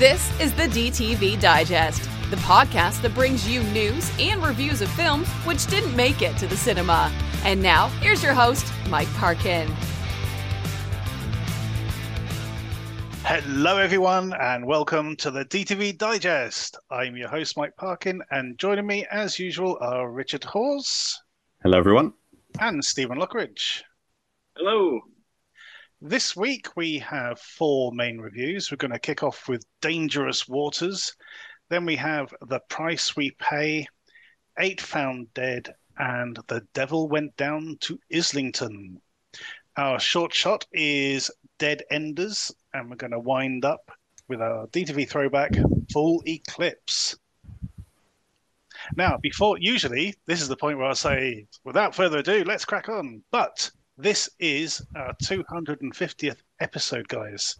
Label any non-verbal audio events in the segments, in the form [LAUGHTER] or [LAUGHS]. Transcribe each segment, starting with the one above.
This is the DTV Digest, the podcast that brings you news and reviews of films which didn't make it to the cinema. And now, here's your host, Mike Parkin. Hello, everyone, and welcome to the DTV Digest. I'm your host, Mike Parkin, and joining me, as usual, are Richard Hawes. Hello, everyone. And Stephen Lockridge. Hello. This week we have four main reviews. We're going to kick off with Dangerous Waters. Then we have The Price We Pay, Eight Found Dead, and The Devil Went Down to Islington. Our short shot is Dead Enders, and we're going to wind up with our DTV throwback, Full Eclipse. Now, before usually this is the point where I say, without further ado, let's crack on. But this is our 250th episode, guys.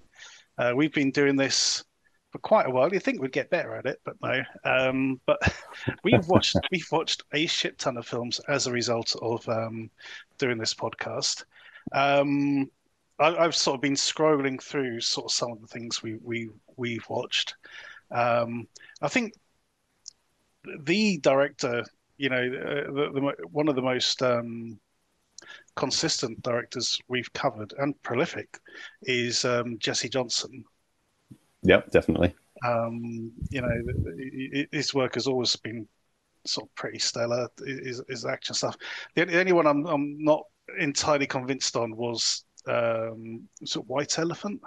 Uh, we've been doing this for quite a while. You think we'd get better at it, but no. Um, but [LAUGHS] we've watched [LAUGHS] we've watched a shit ton of films as a result of um, doing this podcast. Um, I, have sort of been scrolling through sort of some of the things we we we've watched. Um, I think the director, you know, uh, the, the, one of the most um, consistent directors we've covered and prolific is um, Jesse Johnson. Yep, definitely. Um, you know, his work has always been sort of pretty stellar. His, his action stuff. The, the only one I'm, I'm not entirely convinced on was um, sort of White Elephant,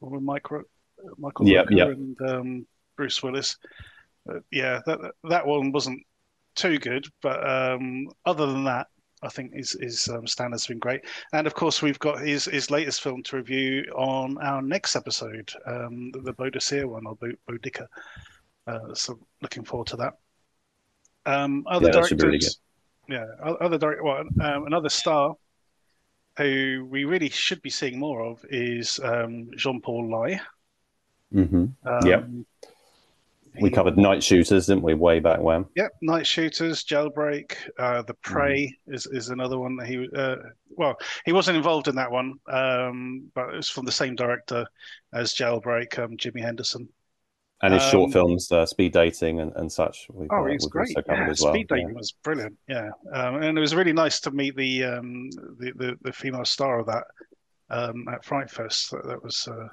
with Michael Michael yep, yep. and um, Bruce Willis. Uh, yeah, that that one wasn't too good, but um, other than that, I think his his um, standards have been great. And of course, we've got his his latest film to review on our next episode, um, the, Boadicea one or Boudica. Uh, so looking forward to that. Um, other yeah, directors, really yeah, other director, well, um, another star who we really should be seeing more of is um, Jean Paul Ly. Mm-hmm. yeah we covered Night Shooters, didn't we, way back when? Yep, Night Shooters, Jailbreak, uh, The Prey mm. is, is another one that he, uh, well, he wasn't involved in that one, um, but it was from the same director as Jailbreak, um, Jimmy Henderson. And his um, short films, uh, Speed Dating and, and such. We've, oh, he's great. Yeah, well. Speed Dating yeah. was brilliant. Yeah, um, and it was really nice to meet the um, the, the, the, female star of that um, at Fright Fest. That, that was uh,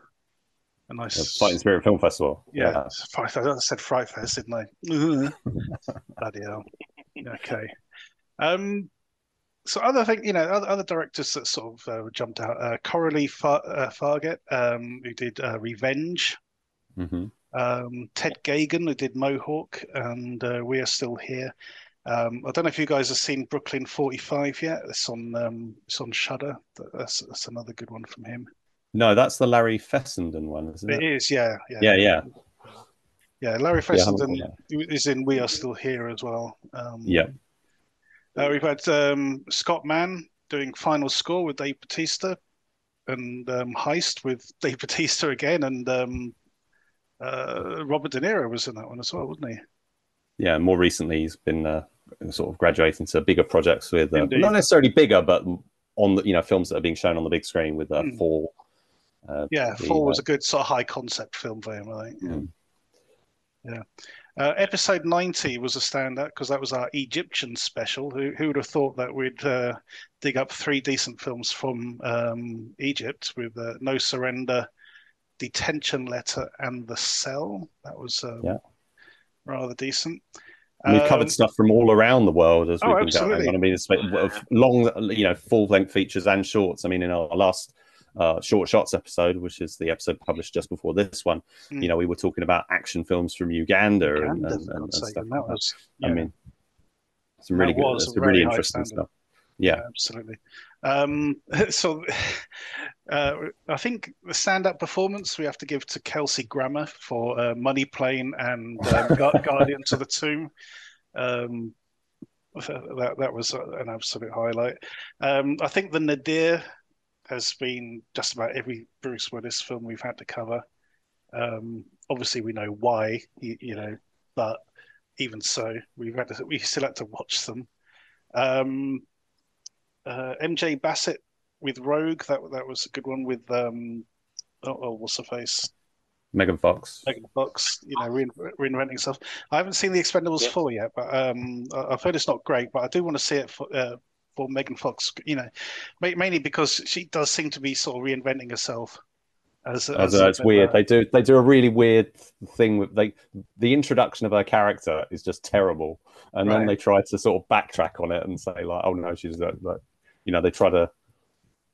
a nice the Fighting Spirit Film Festival. Yeah, yeah. Fright, I said Fright Fest, didn't I? [LAUGHS] Bloody hell. Okay. Um, so other thing, you know, other, other directors that sort of uh, jumped out. Uh, Coralie Far- uh, Fargeat, um, who did uh, Revenge. Mm-hmm. Um, Ted Geoghegan, who did Mohawk, and uh, We Are Still Here. Um, I don't know if you guys have seen Brooklyn 45 yet. It's on um, it's on Shudder. That's, that's another good one from him. No, that's the Larry Fessenden one, isn't it? It is, yeah. Yeah, yeah. Yeah, yeah Larry Fessenden yeah, is in We Are Still Here as well. Um, yeah. Uh, we've had um, Scott Mann doing Final Score with Dave Bautista and um, Heist with [LAUGHS] Dave Bautista again. And um, uh, Robert De Niro was in that one as well, wasn't he? Yeah, more recently he's been uh, sort of graduating to bigger projects with, uh, not necessarily bigger, but on the you know films that are being shown on the big screen with uh, mm. Fall uh, yeah, the, Fall was uh, a good sort of high concept film for him, I think. Yeah. Mm. yeah. Uh, episode 90 was a standout because that was our Egyptian special. Who, who would have thought that we'd uh, dig up three decent films from um, Egypt with uh, No Surrender, Detention Letter, and The Cell? That was um, yeah. rather decent. we've um, covered stuff from all around the world as we've oh, been absolutely. going. I mean, it's long, you know, full length features and shorts. I mean, in our last uh, short shots episode, which is the episode published just before this one, mm. you know, we were talking about action films from Uganda, Uganda and, and, and, stuff. That was, yeah. I mean, some really that good, some really interesting stuff. Yeah. yeah, absolutely. Um, [LAUGHS] so, uh, I think the stand-up performance we have to give to Kelsey Grammer for uh, Money Plane and um, [LAUGHS] Guardian to the Tomb. Um, that that was an absolute highlight. Um, I think the Nadir has been just about every Bruce Willis film we've had to cover. Um, obviously, we know why, you, you, know, but even so, we've had to, we still had to watch them. Um, uh, MJ Bassett with Rogue, that that was a good one with um, oh, oh what's the face? Megan Fox. Megan Fox, you know, re- reinventing stuff. I haven't seen the Expendables yeah. four yet, but um, I've heard it's not great. But I do want to see it for, uh, for Megan Fox. You know, mainly because she does seem to be sort of reinventing herself. As, as, as it's weird. Uh, they do they do a really weird thing with like the introduction of her character is just terrible, and right. then they try to sort of backtrack on it and say like, oh no, she's like, you know, they try to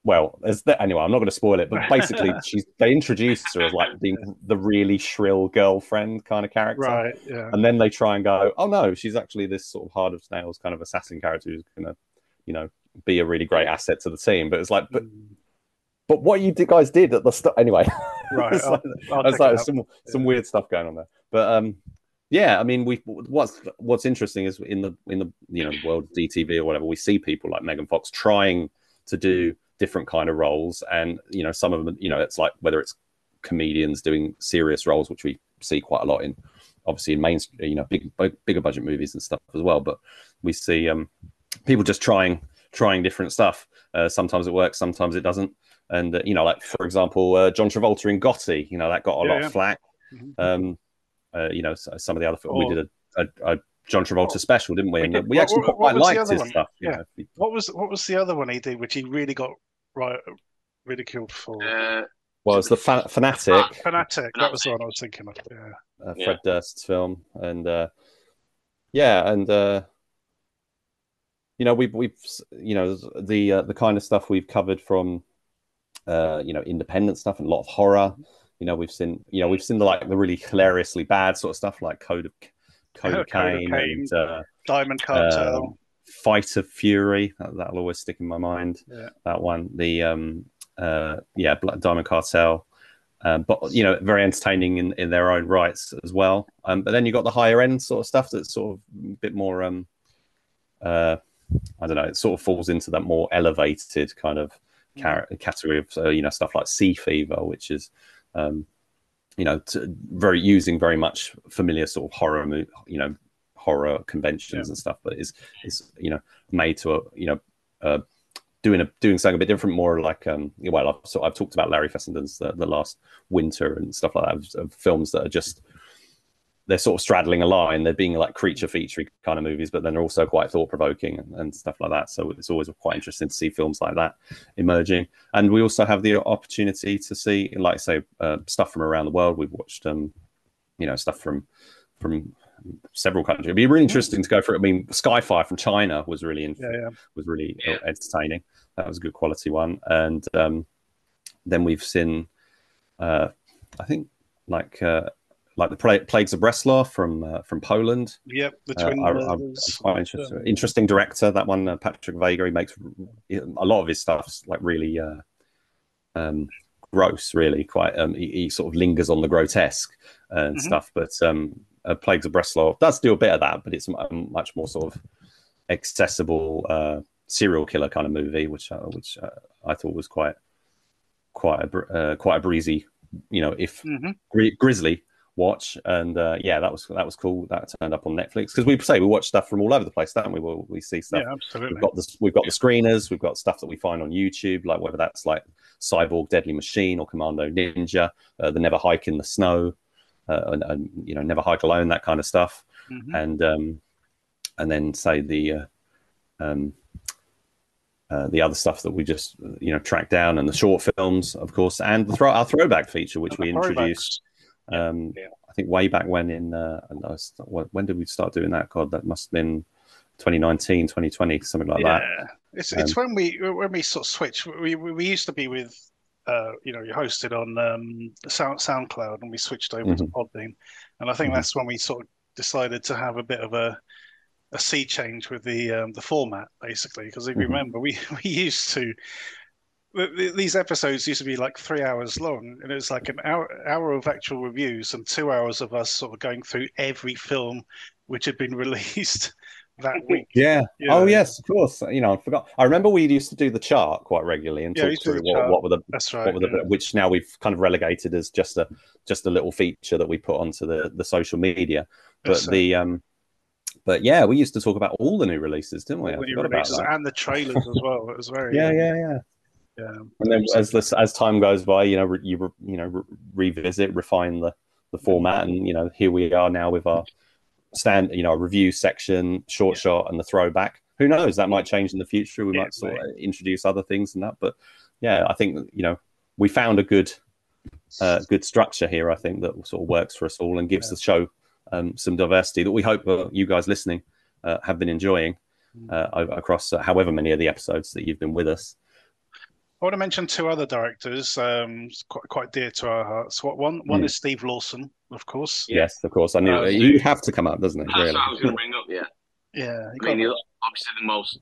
well, as the, anyway, I'm not going to spoil it, but basically, [LAUGHS] she's they introduced her as like being the really shrill girlfriend kind of character, right? Yeah. And then they try and go, oh no, she's actually this sort of hard of snails kind of assassin character who's going to, you know, be a really great asset to the team. But it's like, but mm. but what you guys did at the start, anyway. Right. [LAUGHS] it's like, I'll, I'll like some yeah. some weird stuff going on there, but um, yeah, I mean, we what's what's interesting is in the in the you know world of DTV or whatever, we see people like Megan Fox trying to do different kind of roles, and you know, some of them, you know, it's like whether it's comedians doing serious roles, which we see quite a lot in, obviously in main, you know, big bigger budget movies and stuff as well. But we see um, people just trying trying different stuff. Uh, sometimes it works, sometimes it doesn't. And uh, you know, like for example, uh, John Travolta in Gotti, you know, that got a yeah, lot yeah. of flack. Mm-hmm. Um, uh, you know, some of the other oh. we did a, a, a John Travolta special, didn't we? And we, we actually what, quite what liked his one? stuff. Yeah. Know. What was what was the other one he did, which he really got right ridiculed for? Uh, well, it's the fa- fanatic. fanatic. That was the one I was thinking of. Yeah. Uh, Fred yeah. Durst's film, and uh, yeah, and uh, you know we've we've you know the uh, the kind of stuff we've covered from uh, you know independent stuff and a lot of horror. You know we've seen you know we've seen the like the really hilariously bad sort of stuff like Code of Code of [LAUGHS] Cain, and uh, Diamond Cartel. Um, Fight of Fury. That, will always stick in my mind. Yeah. That one. The um, uh, yeah, Diamond Cartel. Um, but you know, very entertaining in, in their own rights as well. Um, but then you've got the higher end sort of stuff that's sort of a bit more. Um, uh, I don't know. It sort of falls into that more elevated kind of car- category of uh, you know stuff like Sea Fever, which is um, you know very using very much familiar sort of horror, you know, horror conventions yeah. and stuff, but is is you know made to a you know uh, doing a doing something a bit different, more like um well I've so I've talked about Larry Fessenden's the, the last winter and stuff like that of, of, films that are just they're sort of straddling a line. They're being like creature feature kind of movies, but then they're also quite thought provoking and, and, stuff like that. So it's always quite interesting to see films like that emerging. And we also have the opportunity to see, like say, uh, stuff from around the world. We've watched, um, you know, stuff from from several countries. It'd be really interesting to go through. I mean, Skyfire from China was really in, yeah, yeah. was really entertaining. That was a good quality one. And um, then we've seen, uh, I think, like uh, like the Plagues of Breslau from uh, from Poland. Yep, the uh, twin. I, quite interesting. interesting director. That one, uh, Patryk Vega. He makes a lot of his stuff's like really. Uh, um, gross really quite um he, he, sort of lingers on the grotesque and mm-hmm. stuff but um uh, Plagues of Breslau does do a bit of that, but it's a much more sort of accessible uh, serial killer kind of movie, which uh, which uh, I thought was quite quite a uh, quite a breezy, you know, if mm-hmm. gri- grisly watch. And uh, yeah, that was that was cool. That turned up on Netflix because we say we watch stuff from all over the place, don't we? We, we see stuff. Yeah, absolutely. We've got the we've got the screeners. We've got stuff that we find on YouTube, like whether that's like Cyborg Deadly Machine or Commando Ninja, uh, the Never Hike in the Snow uh, and, and, you know never hike alone that kind of stuff mm-hmm. and um, and then say the uh, um, uh, the other stuff that we just you know track down and the short films of course and the throw, our throwback feature which we introduced um, yeah. I think way back when in uh, when did we start doing that god that must have been 2019 2020 something like yeah. that it's, it's um, when we when we sort of switch we, we used to be with uh, you know, you hosted on um, Sound, SoundCloud, and we switched over mm-hmm. to Podbean, and I think mm-hmm. that's when we sort of decided to have a bit of a a sea change with the um, the format, basically. Because if you mm-hmm. remember, we [LAUGHS] we used to these episodes used to be like three hours long, and it was like an hour hour of actual reviews and two hours of us sort of going through every film which had been [LAUGHS] released that week. Yeah. Oh yes, of course. You know, I forgot. I remember we used to do the chart quite regularly and yeah, talk through what, what, were the That's right, the yeah. which now we've kind of relegated as just a just a little feature that we put onto the the social media. But the um but yeah, we used to talk about all the new releases, didn't we? All the new releases and the trailers as well. It was very [LAUGHS] yeah, yeah, yeah. Yeah. And then as this, as time goes by, you know, re, you re, you know re, revisit, refine the the format, and you know, here we are now with our stand, you know, review section, short yeah. shot, and the throwback. Who knows? That might change in the future. We yeah, might sort of introduce other things and that. But yeah, I think you know we found a good uh, good structure here. I think that sort of works for us all and gives yeah. the show um, some diversity that we hope uh, you guys listening uh, have been enjoying mm. uh, across uh, however many of the episodes that you've been with us. I want to mention two other directors, um, quite quite dear to our hearts. One one mm. is Steve Lawson, of course. Yes, of course. I knew uh, you have to come up, doesn't it? That's really? what I was going to bring up. Yeah. Yeah. I mean, he's obviously the most.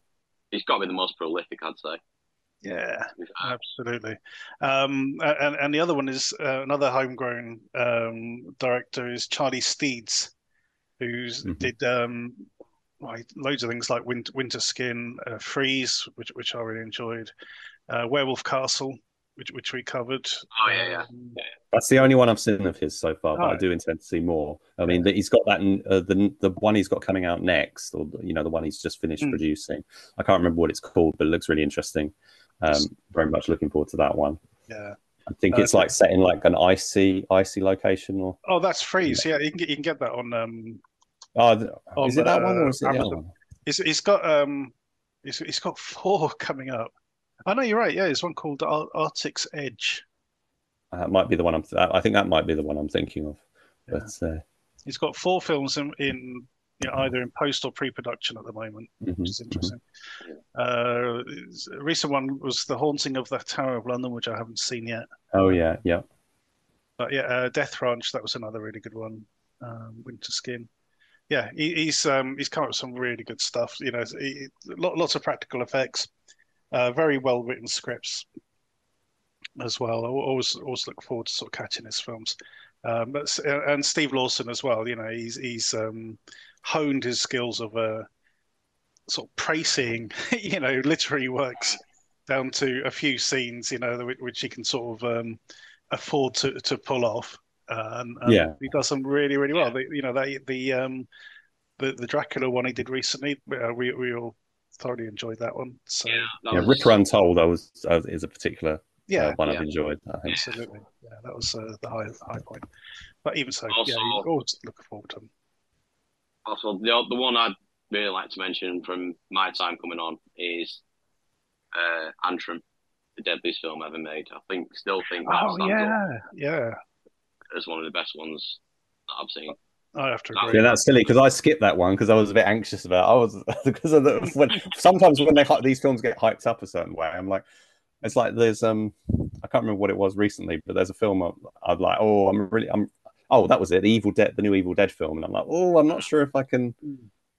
He's got to be the most prolific, I'd say. Yeah, absolutely. Um, and, and the other one is uh, another homegrown um, director is Charlie Steeds, who's mm-hmm. did um, loads of things like Winter, Winter Skin, uh, Freeze, which which I really enjoyed, uh, Werewolf Castle, which which we covered. Oh yeah, yeah. Um, yeah. That's the only one I've seen of his so far, but oh. I do intend to see more. I mean, he's got that uh, the the one he's got coming out next, or you know, the one he's just finished mm. producing. I can't remember what it's called, but it looks really interesting. Um, very much looking forward to that one. Yeah. I think uh, it's like set in like an icy, icy location, or oh, that's freeze. Yeah, you can get you can get that on. Um, oh, on, is it that uh, one or is it the other one? It's, it's got um, it's, it's got four [LAUGHS] coming up. I oh, know you're right. Yeah, there's one called Ar- Arctic's Edge. That might be the one I'm. Th- I think that might be the one I'm thinking of. Yeah. But uh, he's got four films in, in you know, either in post or pre-production at the moment, mm-hmm, which is interesting. Mm-hmm. Uh, a recent one was the haunting of the Tower of London, which I haven't seen yet. Oh yeah, yeah. But yeah, uh, Death Ranch that was another really good one. Um, Winter Skin. Yeah, he, he's um, he's come up with some really good stuff. You know, he, lots of practical effects, uh, very well written scripts as well. I always always look forward to sort of catching his films. Um, but and Steve Lawson as well. You know, he's he's um, honed his skills of uh, sort of pricing, [LAUGHS] you know, literary works down to a few scenes, you know, which he can sort of um, afford to, to pull off. Uh, and, and, yeah, he does them really, really well. The, you know, they, the um, the the Dracula one he did recently, uh, we we all thoroughly enjoyed that one. So yeah, yeah was... Ripper Untold, that was uh, is a particular uh, one yeah. I've enjoyed. I think. Absolutely, yeah, that was uh, the high high point. But even so, also, yeah, always looking forward to them also the the one I'd really like to mention from my time coming on is uh, Antrum, the deadliest film ever made. I think still think that oh yeah, yeah, as one of the best ones that I've seen. I have to agree. Yeah, that's silly because I skipped that one because I was a bit anxious about. It. I was [LAUGHS] because of the when sometimes when they these films get hyped up a certain way, I'm like, it's like there's um I can't remember what it was recently, but there's a film I'm, I'm like, oh, I'm really I'm oh, that was it, the Evil Dead, the new Evil Dead film, and I'm like, oh, I'm not sure if I can,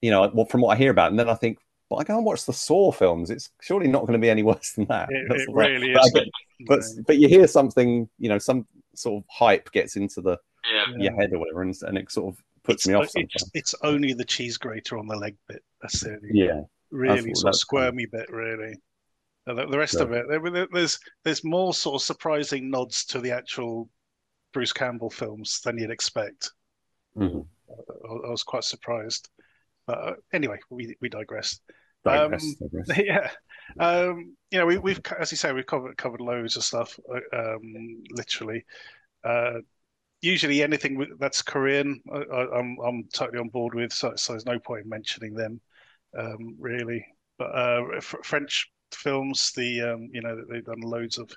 you know, well, from what I hear about, and then I think, but I go and watch the Saw films. It's surely not going to be any [LAUGHS] worse than that. It, it really is. But, but, but you hear something, you know, some sort of hype gets into the yeah. your head or whatever, and, and it sort of puts it's, me off. It's, it's, only the cheese grater on the leg bit. That's the yeah, really sort of squirmy bit, really. The, the rest yeah. of it, there, there's there's more sort of surprising nods to the actual Bruce Campbell films than you'd expect. Mm-hmm. I, I, was quite surprised. But uh, anyway, we we digress. Digress, um, digress. [LAUGHS] Yeah, um, you know, we, we've as you say, we've covered covered loads of stuff. Uh, um, literally, uh, usually anything that's Korean, I, am I'm, I'm totally on board with. So, so there's no point in mentioning them, um, really. But uh, f- French films, the um, you know, they've done loads of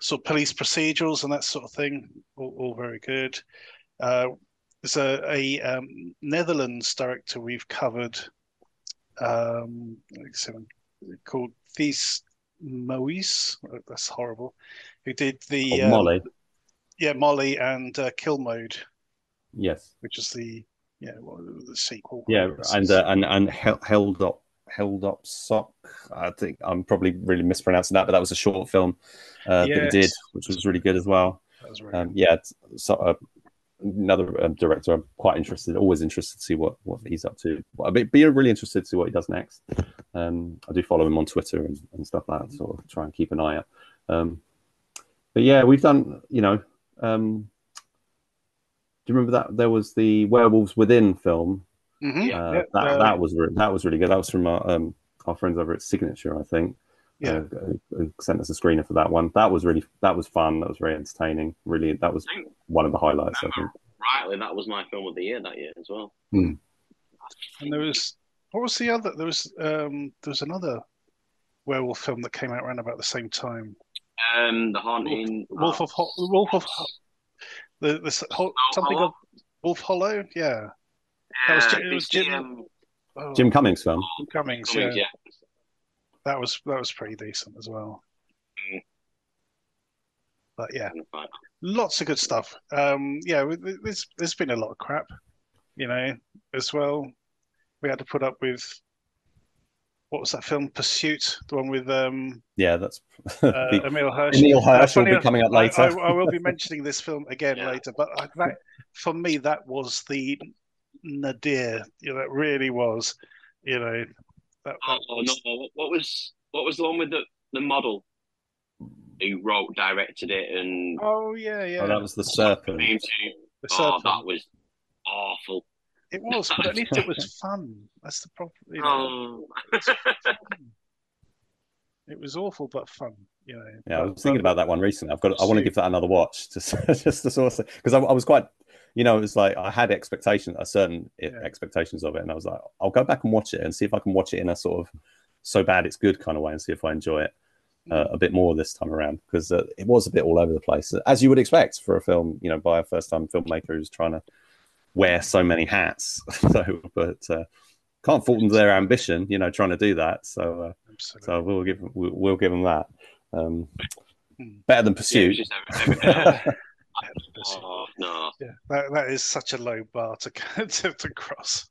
sort of police procedurals and that sort of thing. All, all very good. Uh, there's a, a um, Netherlands director we've covered um, called Thijs Meuwese. That's horrible. Who did the oh, Molly? Yeah, Molly and uh, Kill Mode. Yes, which is the yeah the sequel. Yeah, and uh, and and held up held up sock. I think I'm probably really mispronouncing that, but that was a short film uh, yes. that he did, which was really good as well. Really um, yeah, so, uh, another um, director. I'm quite interested, always interested to see what, what he's up to. I'd be, be really interested to see what he does next. Um, I do follow him on Twitter and, and stuff like that, sort of try and keep an eye out. Um, but yeah, we've done, you know, um, do you remember that there was the Werewolves Within film? Mm-hmm. Uh, yeah, that, uh, that was re- that was really good. That was from our, um, our friends over at Signature, I think. yeah. Uh, sent us a screener for that one. That was really that was fun. That was very entertaining. Really, that was one of the highlights. I think. Rightly, that was my film of the year that year as well. Hmm. And there was what was the other? There was um, there was another werewolf film that came out around about the same time. Um, the haunting Wolf, Wolf of Wolf of the, the ho- something Hollow? of Wolf Hollow. Yeah, that was, it was Jim. Um, oh, Jim Cummings film. Jim Cummings, Cummings yeah. yeah. That was that was pretty decent as well. Mm. But yeah, lots of good stuff. Um, yeah, there's there's been a lot of crap, you know, as well. We had to put up with what was that film Pursuit, the one with um yeah, that's [LAUGHS] uh, Emile Hirsch. Emile Hirsch will be coming up later. I, I, I, will be [LAUGHS] mentioning this film again yeah. later, but I, that, for me that was the nadir. You know, it really was. You know, that, that oh was... no, what was what was the one with the the model? who wrote, directed it, and oh yeah, yeah. Oh, that was the serpent. The oh, serpent. that was awful. It was, but at least it was fun. That's the problem. You know, oh. it was awful but fun. You know. Yeah, I was thinking about that one recently. I've got. I want to give that another watch, [LAUGHS] just just to sort of because I, I, was quite, you know, it was like I had expectations, a certain yeah. expectations of it, and I was like, I'll go back and watch it and see if I can watch it in a sort of so bad it's good kind of way and see if I enjoy it uh, a bit more this time around because uh, it was a bit all over the place, as you would expect for a film, you know, by a first-time filmmaker who's trying to wear so many hats. [LAUGHS] so, but uh, can't fault them their ambition, you know, trying to do that. So, uh, so we'll give we'll, we'll, give them that. Um, better than Pursuit. Yeah, [LAUGHS] oh, no. Yeah, that, that is such a low bar to [LAUGHS] to, to cross.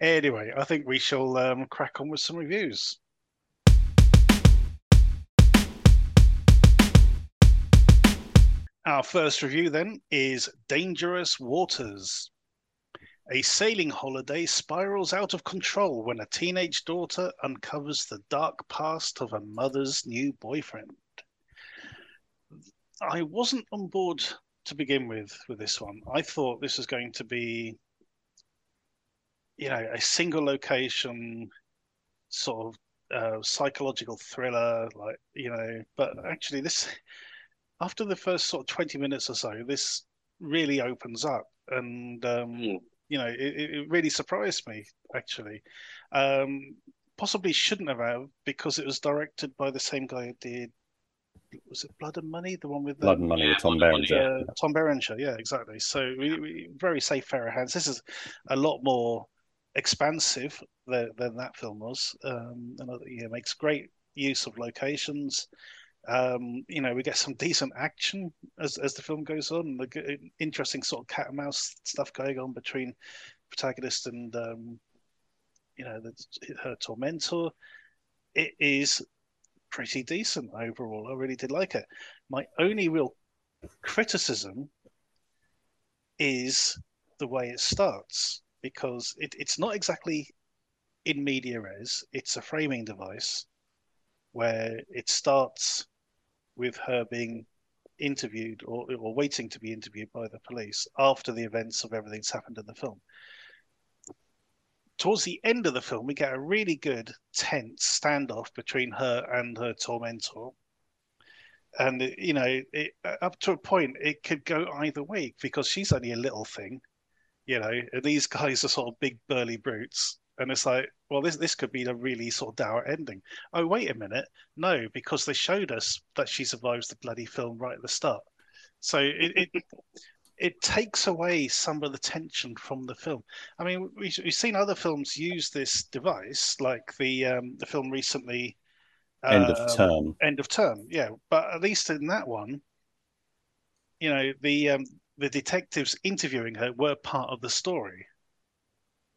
anyway, I think we shall um, crack on with some reviews. Our first review then is Dangerous Waters. A sailing holiday spirals out of control when a teenage daughter uncovers the dark past of a mother's new boyfriend. I wasn't on board to begin with with this one. I thought this was going to be, you know, a single location sort of uh, psychological thriller, like you know. But actually, this after the first sort of 20 minutes or so, this really opens up. And, um, mm. you know, it, it, really surprised me, actually. Um, possibly shouldn't have, because it was directed by the same guy who did. Was it Blood and Money, the one with the, Blood and Money with Tom Berenger? Uh, Tom Berenger, yeah, exactly. So we, we very safe fair hands. This is a lot more expansive than, than that film was, um, and yeah, makes great use of locations. Um, you know, we get some decent action as as the film goes on. The interesting sort of cat and mouse stuff going on between protagonist and um, you know the, her tormentor. It is pretty decent overall. I really did like it. My only real criticism is the way it starts because it, it's not exactly in media res. It's a framing device where it starts with her being interviewed or, or waiting to be interviewed by the police after the events of everything that's happened in the film. Towards the end of the film, we get a really good tense standoff between her and her tormentor. And, you know, it, up to a point, it could go either way because she's only a little thing, you know, these guys are sort of big, burly brutes and it's like, well, this this could be a really sort of dour ending. Oh, wait a minute, no, because they showed us that she survives the bloody film right at the start. So it it, [LAUGHS] it takes away some of the tension from the film. I mean, we, have seen other films use this device, like the um, the film recently. End of um, term. End of term, yeah. But at least in that one, you know, the um, the detectives interviewing her were part of the story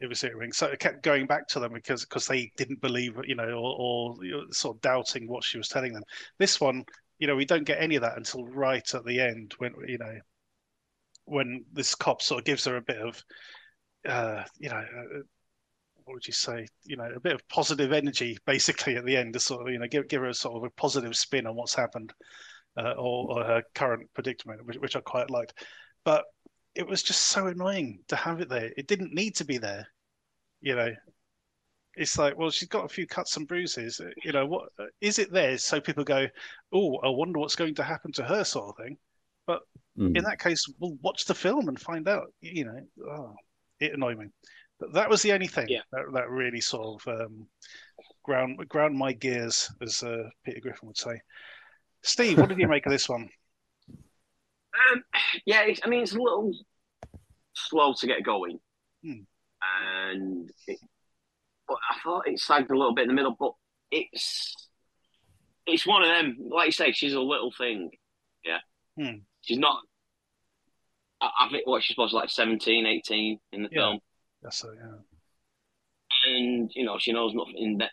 it was hearing. So it kept going back to them because because they didn't believe, you know, or, or sort of doubting what she was telling them. This one, you know, we don't get any of that until right at the end when you know when this cop sort of gives her a bit of, uh, you know. Uh, what would you say? You know, a bit of positive energy, basically, at the end to sort of, you know, give give her a sort of a positive spin on what's happened, uh, or, or her current predicament, which, which I quite liked. But it was just so annoying to have it there. It didn't need to be there, you know. it's like, well, she's got a few cuts and bruises. You know, what is it there so people go, oh, I wonder what's going to happen to her, sort of thing. But mm. in that case, we'll watch the film and find out. You know, oh, it annoyed me. But that was the only thing yeah. that, that really sort of um, ground ground my gears, as uh, Peter Griffin would say. Steve, what did you make of this one? [LAUGHS] Um, yeah, I mean, it's a little slow to get going, hmm. And it, but I thought it sagged a little bit in the middle. But it's it's one of them. Like you say, she's a little thing. Yeah, hmm. she's not. I, I, think what she's supposed to like 17, 18 in the yeah. film. That's so, yeah. And you know, she knows nothing. In that,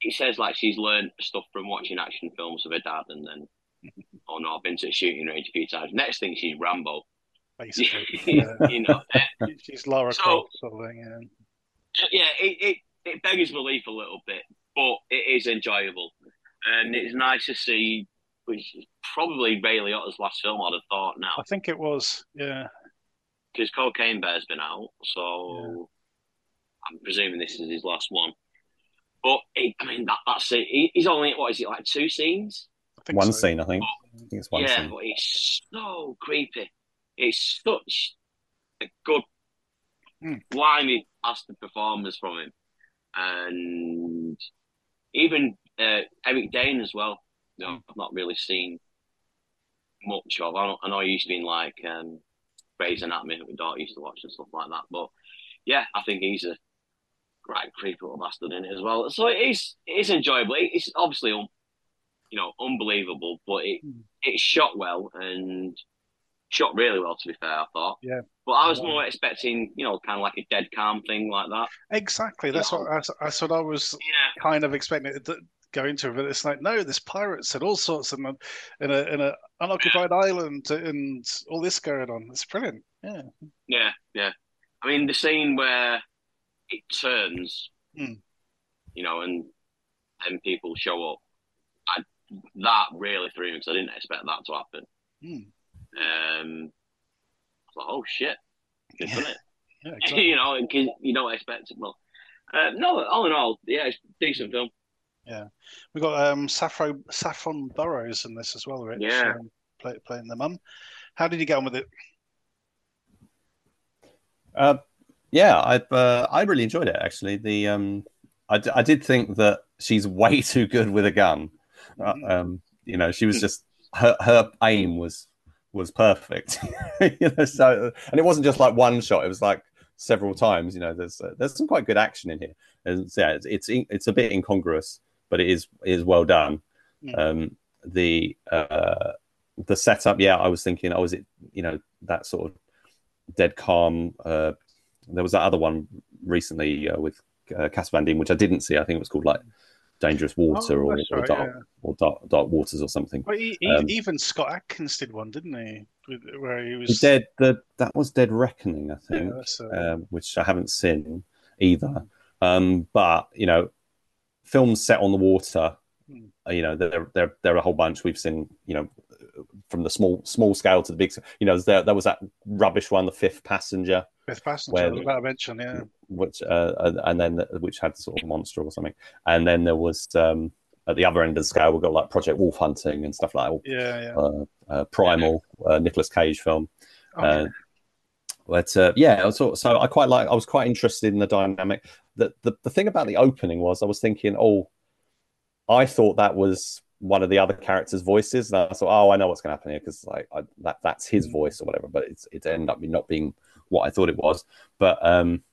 it says like she's learned stuff from watching action films of her dad, and then [LAUGHS] oh no, I've been to a shooting range a few times. Next thing, she's Rambo. Basically, [LAUGHS] yeah. you know, she's Lara so, Croft sort of thing. Yeah, yeah it, it it beggars belief a little bit, but it is enjoyable, and it's nice to see. Which is probably Ray Liotta's last film, I'd have thought. Now, I think it was. Yeah, because Cocaine Bear's been out, so yeah. I'm presuming this is his last one. But it, I mean, that, that's it. He's only what is it like two scenes? one so. scene, I think. But, I think it's one yeah, scene. but it's so creepy. It's such a good, mm. blimey, bastard performance from him, and even uh, Eric Dane as well. You know, mm. I've not really seen much of. I, I know he's been like um, Grey's Anatomy that my daughter used to watch and stuff like that. But yeah, I think he's a great creepy little bastard in it as well. So it is it is enjoyable. It's obviously you know unbelievable, but it mm. it's shot well and shot really well. To be fair, I thought. Yeah. But I was yeah. more expecting, you know, kind of like a dead calm thing like that. Exactly. That's what I, that's what I was yeah. kind of expecting to go into it. But it's like no, there's pirates and all sorts of in a in a unoccupied island and all this going on. It's brilliant. Yeah. Yeah, yeah. I mean, the scene where it turns, mm. you know, and and people show up. I, that really threw me because I didn't expect that to happen. Mm. Um, I thought, oh shit, good yeah. it. [LAUGHS] Yeah, [LAUGHS] exactly. you know, because you don't expect it. Well, uh, no, all in all, yeah, it's decent film. Yeah, we got um, Saffron Saffron Burrows in this as well, Rich. Yeah, um, play, playing the mum. How did you get on with it? Uh, yeah, I uh, I really enjoyed it actually. The um, I, d- I did think that she's way [LAUGHS] too good with a gun. Uh, mm-hmm. um, you know, she was just her her aim was was perfect. [LAUGHS] you know, so and it wasn't just like one shot; it was like several times. You know, there's uh, there's some quite good action in here. And, yeah, it's, it's it's a bit incongruous, but it is it is well done. Mm. Um, the uh, the setup, yeah, I was thinking, oh, is it you know that sort of dead calm? Uh, there was that other one recently uh, with uh, Cas Van Dien, which I didn't see. I think it was called like Dangerous Water oh, or, or, dark, yeah. or dark, dark, Waters or something. Well, he, um, even Scott Adkins did one, didn't he? Where he was dead. The that was Dead Reckoning, I think, yeah, um, which I haven't seen either. Um, but you know, films set on the water, hmm. you know, there there there are a whole bunch we've seen. You know, from the small small scale to the big. You know, there there was that rubbish one, the Fifth Passenger. Fifth Passenger, where, I was about to mention, yeah. Which uh, and then which had sort of monster or something, and then there was um, at the other end of the scale, we've got like Project Wolf Hunting and stuff like that. Yeah, yeah. Uh, uh, Primal, uh, Nicolas Cage film. Okay. Uh, but uh, yeah, so, so I quite like. I was quite interested in the dynamic. The, the the thing about the opening was I was thinking, oh, I thought that was one of the other characters' voices, and I thought, oh, I know what's going to happen here because like I, that that's his mm. voice or whatever. But it's it ended up not being what I thought it was. But um,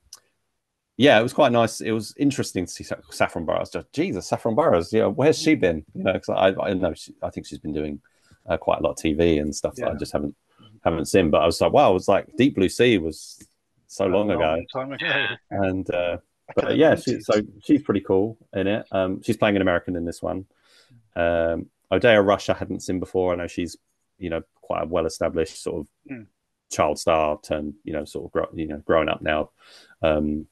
yeah, it was quite nice. It was interesting to see Saffron Burrows. Just Jesus, Saffron Burrows. Yeah, where's she been? You know, because I I know she, I think she's been doing uh, quite a lot of TV and stuff yeah. that I just haven't haven't seen. But I was like, wow, it was like Deep Blue Sea was so long, ago. Time ago. And uh, [LAUGHS] but yeah, she, so she's pretty cool in it. Um, she's playing an American in this one. Um, Odeya Rush I hadn't seen before. I know she's you know quite a well established sort of mm. child star turned you know sort of grow, you know growing up now. Um,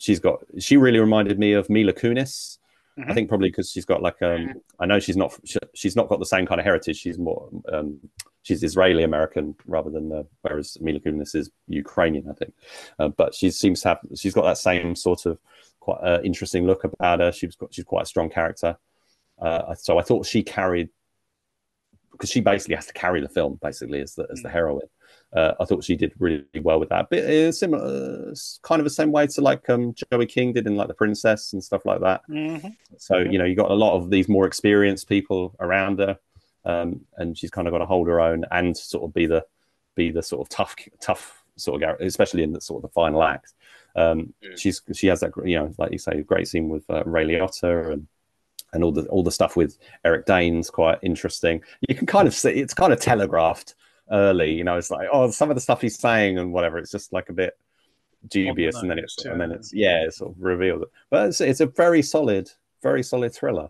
she's got she really reminded me of Mila Kunis. Mm-hmm. I think probably because she's got like um I know she's not she, she's not got the same kind of heritage. She's more um she's Israeli American rather than uh, whereas Mila Kunis is Ukrainian, I think. Uh, but she seems to have she's got that same sort of quite an interesting look about her. She was she's quite a strong character. Uh, so I thought she carried because she basically has to carry the film basically as the as the mm. heroine. Uh, I thought she did really well with that. But uh, similar, uh, kind of the same way to like um, Joey King did in like The Princess and stuff like that. Mm-hmm. So you know, you got a lot of these more experienced people around her, um, and she's kind of got to hold her own and sort of be the be the sort of tough tough sort of especially in the sort of the final act. Um, yeah. She's she has that you know like you say great scene with uh, Ray Liotta and and all the all the stuff with Eric Dane's quite interesting. You can kind of see it's kind of telegraphed early. You know, it's like oh, some of the stuff he's saying and whatever. It's just like a bit dubious, and then it's and then it's yeah, it's sort of revealed. But it's, it's a very solid, very solid thriller.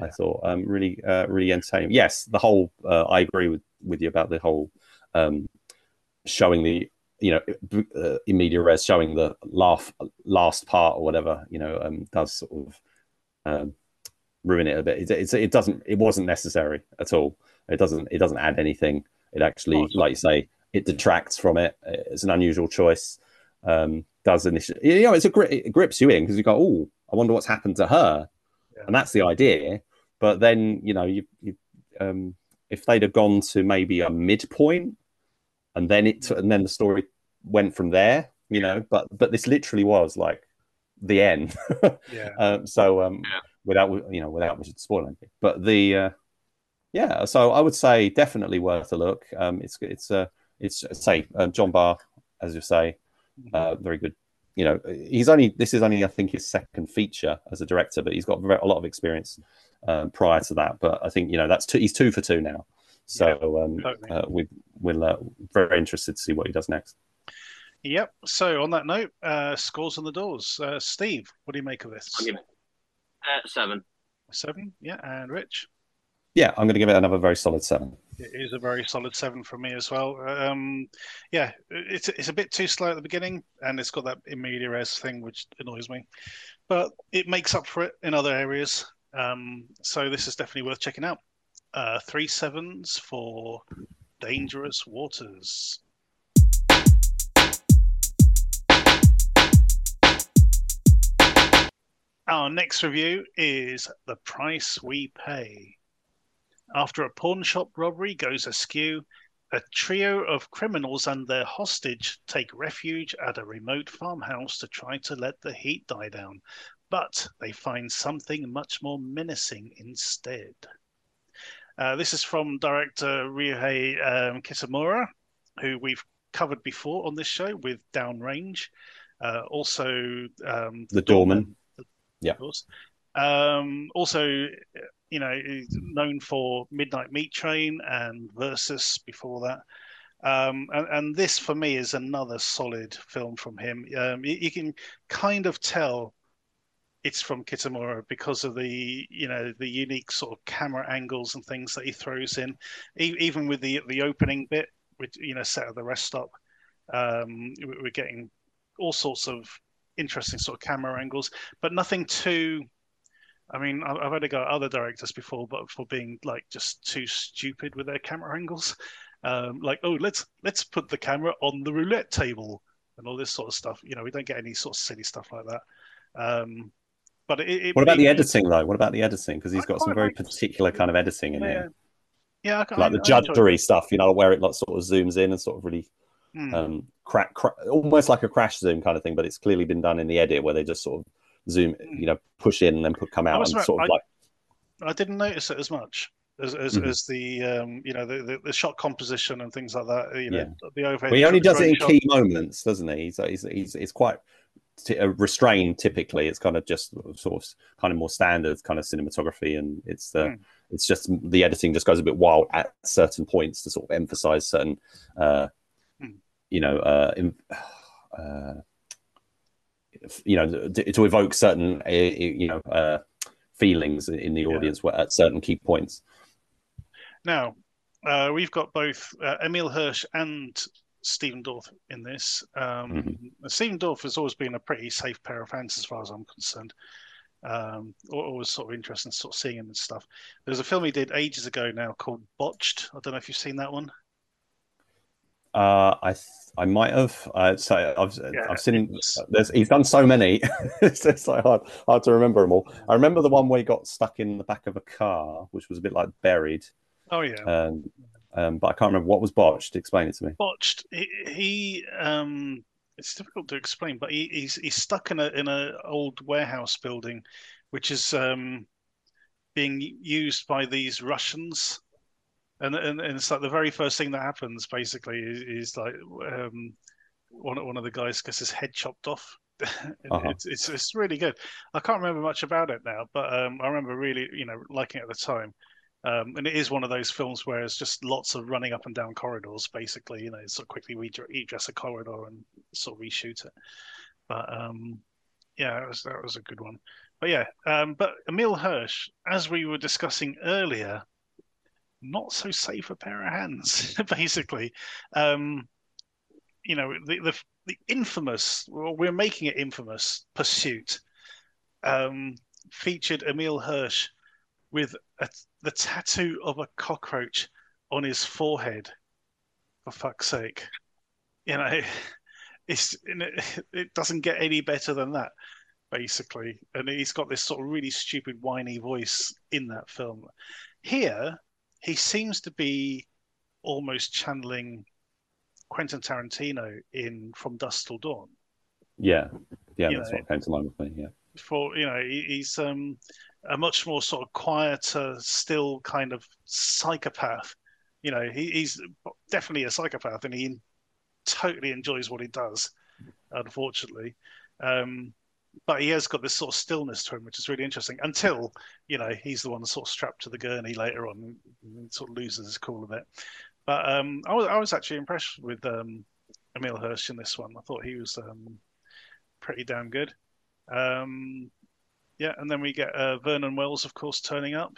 I thought um, really, uh, really entertaining. Yes, the whole. Uh, I agree with with you about the whole um, showing the you know uh, in media res showing the laugh last part or whatever you know um, does sort of um, ruin it a bit. It, it doesn't. It wasn't necessary at all. It doesn't. It doesn't add anything. It actually, awesome. like you say, it detracts from it. It's an unusual choice. Um, does initially, you know, it's a grip, it grips you in because you go, oh, I wonder what's happened to her, yeah. and that's the idea. But then, you know, you, you um, if they'd have gone to maybe a midpoint, and then it, and then the story went from there, you know. But but this literally was like the end. [LAUGHS] yeah. Um, so um, yeah. without you know, without we should spoil anything, but the uh, yeah, so I would say definitely worth a look. Um, it's it's uh, it's say uh, John Barr, as you say, mm-hmm. uh, very good. You know, he's only this is only I think his second feature as a director, but he's got a lot of experience um, prior to that. But I think you know that's two, he's two for two now. So yeah, um, totally. uh, we, we're uh, very interested to see what he does next. Yep. So on that note, uh, scores on the doors. Uh, Steve, what do you make of this? I'll give it uh, seven. Seven, yeah. And Rich? Yeah, I'm going to give it another very solid seven. It is a very solid seven for me as well. Um, yeah, it's it's a bit too slow at the beginning, and it's got that in media res thing which annoys me, but it makes up for it in other areas. Um, so this is definitely worth checking out. Uh, three sevens for Dangerous Waters. Our next review is The Price We Pay. After a pawn shop robbery goes askew, a trio of criminals and their hostage take refuge at a remote farmhouse to try to let the heat die down, but they find something much more menacing instead. Uh, this is from director Ryuhei um, Kitamura, who we've covered before on this show with Downrange. Uh, also, um, The. Doorman. Yeah. Um, also, you know, known for Midnight Meat Train and Versus before that. Um, and, and, this for me is another solid film from him. Um, you, you, can kind of tell it's from Kitamura because of the you know the unique sort of camera angles and things that he throws in, e- even with the the opening bit, which you know set at the rest stop. Um, we're getting all sorts of interesting sort of camera angles, but nothing too I mean, I've only got other directors before, but for being like just too stupid with their camera [LAUGHS] angles, um, like oh let's let's put the camera on the roulette table and all this sort of stuff. You know, we don't get any sort of silly stuff like that. Um, but it, it, what about the editing though? What about the editing? Because he's got some very particular kind of editing in yeah. here. Yeah, I, like the judgery stuff, you know, where it like sort of zooms in and sort of really hmm. um, crack, crack, almost like a crash zoom kind of thing. But it's clearly been done in the edit where they just sort of zoom, you know, push in and then put come out and sort of I, like. I didn't notice it as much as as, mm-hmm. as the um, you know the, the, the, shot composition and things like that. You know, yeah. the overhead. Well, he only does it in shot. key moments, doesn't he? He's he's he's, he's quite t- uh, restrained. Typically, it's kind of just sort of kind of more standard kind of cinematography, and it's the. Uh, mm. It's just the editing just goes a bit wild at certain points to sort of emphasize certain, uh, mm. you know, uh, in, [SIGHS] uh, you know to, to evoke certain uh, you know uh, feelings in the audience yeah. at certain key points. Now uh, we've got both uh, Emile Hirsch and Stephen Dorff in this. Um, mm-hmm. Stephen Dorff has always been a pretty safe pair of hands as far as I'm concerned. Um, always sort of interesting, sort of seeing him and stuff. There's a film he did ages ago now called Botched. I don't know if you've seen that one. Uh, I I might have. Uh, so I've yeah, I've seen. There's he's done so many. [LAUGHS] it's, it's like hard hard to remember them all. I remember the one where he got stuck in the back of a car, which was a bit like buried. Oh yeah. Um, um, but I can't remember what was botched. Explain it to me. Botched. He, he um, it's difficult to explain, but he, he's he's stuck in a in a old warehouse building, which is um, being used by these Russians and, and and it's like the very first thing that happens basically is, is like um, one one of the guys gets his head chopped off. [LAUGHS] uh-huh. it's, it's it's really good. I can't remember much about it now, but um, I remember really you know liking it at the time. Um, and it is one of those films where it's just lots of running up and down corridors, basically. You know, sort of quickly redress a corridor and sort of reshoot it. But um, yeah, that was that was a good one. But yeah, um, but Emile Hirsch, as we were discussing earlier, not so safe a pair of hands, [LAUGHS] basically. Um, you know, the, the, the infamous, well, we're making it infamous, Pursuit um, featured Emile Hirsch with a, the tattoo of a cockroach on his forehead. For fuck's sake, you know, [LAUGHS] it's [LAUGHS] it doesn't get any better than that, basically. And he's got this sort of really stupid, whiny voice in that film. Here, he seems to be almost channeling Quentin Tarantino in From Dusk Till Dawn. Yeah, yeah, you that's know, what came to mind with me. Yeah, for you know, he, he's um, a much more sort of quieter, still kind of psychopath. You know, he, he's definitely a psychopath, and he totally enjoys what he does. Unfortunately, um, but he has got this sort of stillness to him, which is really interesting. Until you know he's the one sort of strapped to the gurney later on, and sort of loses his cool a bit. But um, I was I was actually impressed with um, Emile Hirsch in this one. I thought he was um, pretty damn good. Um, yeah, and then we get uh, Vernon Wells, of course, turning up.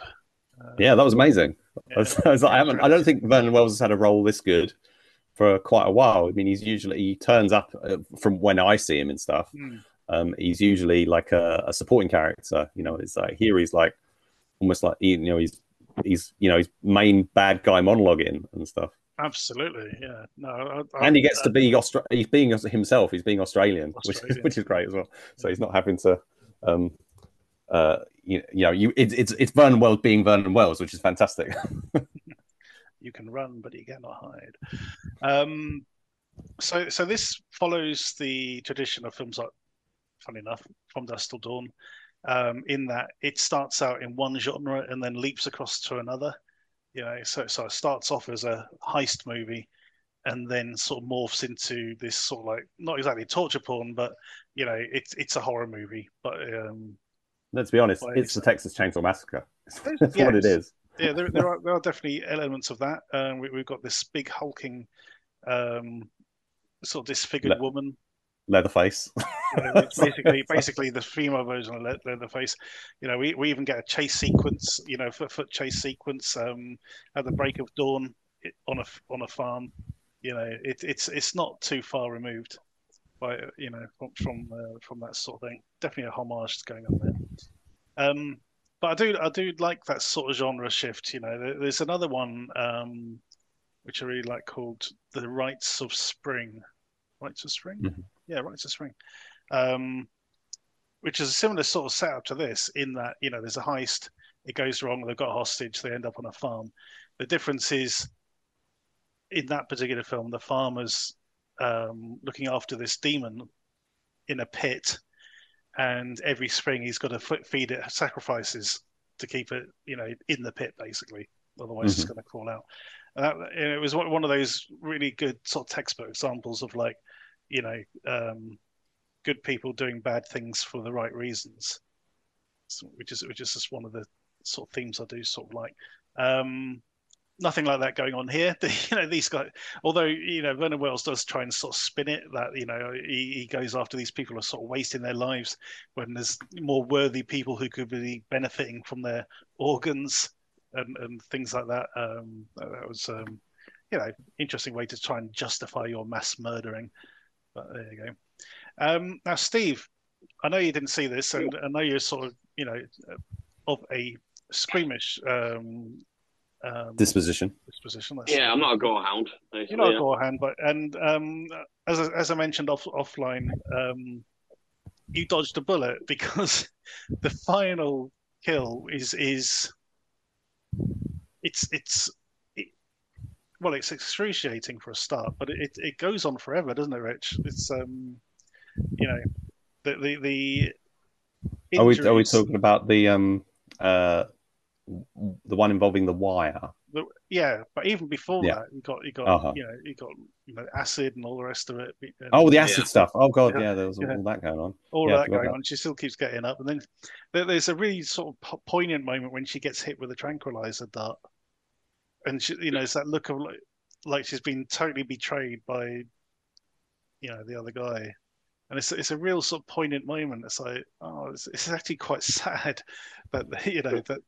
Uh, yeah, that was amazing. Yeah, [LAUGHS] I, was, I, was like, I, haven't, I don't think Vernon Wells has had a role this good for quite a while. I mean, he's usually he turns up uh, from when I see him and stuff. Mm um, he's usually like a, a, supporting character. You know, it's like here he's like almost like you know he's he's you know he's main bad guy monologuing and stuff. Absolutely, yeah. No, I, I, and he gets to be Austra- he's being himself. He's being Australian, Australian. Which, [LAUGHS] which is great as well. So he's not having to, um, uh, you, you know, you it's it's it's Vernon Wells being Vernon Wells, which is fantastic. [LAUGHS] you can run, but you cannot hide. Um, so so this follows the tradition of films like funny enough, from Dusk Till Dawn, um, in that it starts out in one genre and then leaps across to another. You know, so so it starts off as a heist movie, and then sort of morphs into this sort of like not exactly torture porn, but you know, it's it's a horror movie. But um, let's be honest, it's the Texas Chainsaw Massacre. [LAUGHS] That's yes. what it is. yeah, there, there are there are definitely elements of that. Um, we, have got this big hulking, um, sort of disfigured woman Leatherface. [LAUGHS] basically, basically the female version of Leatherface. You know, we, we even get a chase sequence. You know, foot foot chase sequence um, at the break of dawn on a on a farm. You know, it, it's it's not too far removed by you know from from, uh, from that sort of thing. Definitely a homage going on there. Um, but I do I do like that sort of genre shift. You know, there's another one um, which I really like called "The Rites of Spring." Of Spring. Mm-hmm yeah, Rites of Spring, um, which is a similar sort of setup to this in that you know there's a heist, it goes wrong, they've got a hostage, they end up on a farm. The difference is in that particular film, the farmer's um, looking after this demon in a pit, and every spring he's got to feed it sacrifices to keep it, you know, in the pit basically. Otherwise, mm-hmm. it's going to crawl out. And, that, and it was one of those really good sort of textbook examples of like you know, um, good people doing bad things for the right reasons, so, which is which is just one of the sort of themes I do sort of like. Um, nothing like that going on here. [LAUGHS] you know, these guys, although you know Vernon Wells does try and sort of spin it that you know he, he, goes after these people who are sort of wasting their lives when there's more worthy people who could be benefiting from their organs and, and things like that. Um, that was um, you know interesting way to try and justify your mass murdering. But there you go. Um, now, Steve, I know you didn't see this, and I know you're sort of, you know, of a squeamish um, um, disposition. Disposition. Yeah, I'm not a gorehound. You're not a gorehound, but and um, as as I mentioned off offline, um, you dodged a bullet [LAUGHS] because the final kill is is it's it's it, well, it's excruciating for a start, but it, it goes on forever, doesn't it, Rich? It's um, you know, the the the. Are we are we talking about the um uh the one involving the wire? The, yeah, but even before yeah. that, you got you got uh-huh. you know you got you know acid and all the rest of it. And, oh, the acid yeah. stuff. Oh god, yeah, there was all, all that going on. All yeah, that going that. on. She still keeps getting up, and then there's a really sort of poignant moment when she gets hit with a tranquilizer dart, and she, you know it's that look of like like she's been totally betrayed by you know the other guy and it's it's a real sort of poignant moment. It's like, oh, it's, it's actually quite [LAUGHS] sad that you know that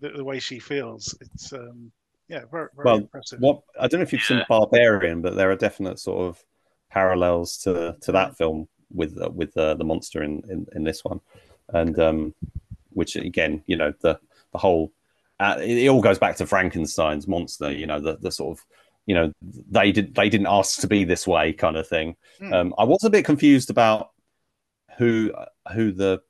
the, the way she feels. It's um, yeah, very, very well, impressive. What I don't know if you've seen Barbarian, but there are definite sort of parallels to to that film with uh, with uh, the monster in, in, in this one, and um, which again, you know, the the whole uh, it, it, all goes back to Frankenstein's monster. You know, the the sort of you know they did they didn't ask to be this way kind of thing. Mm. Um, I was a bit confused about who who the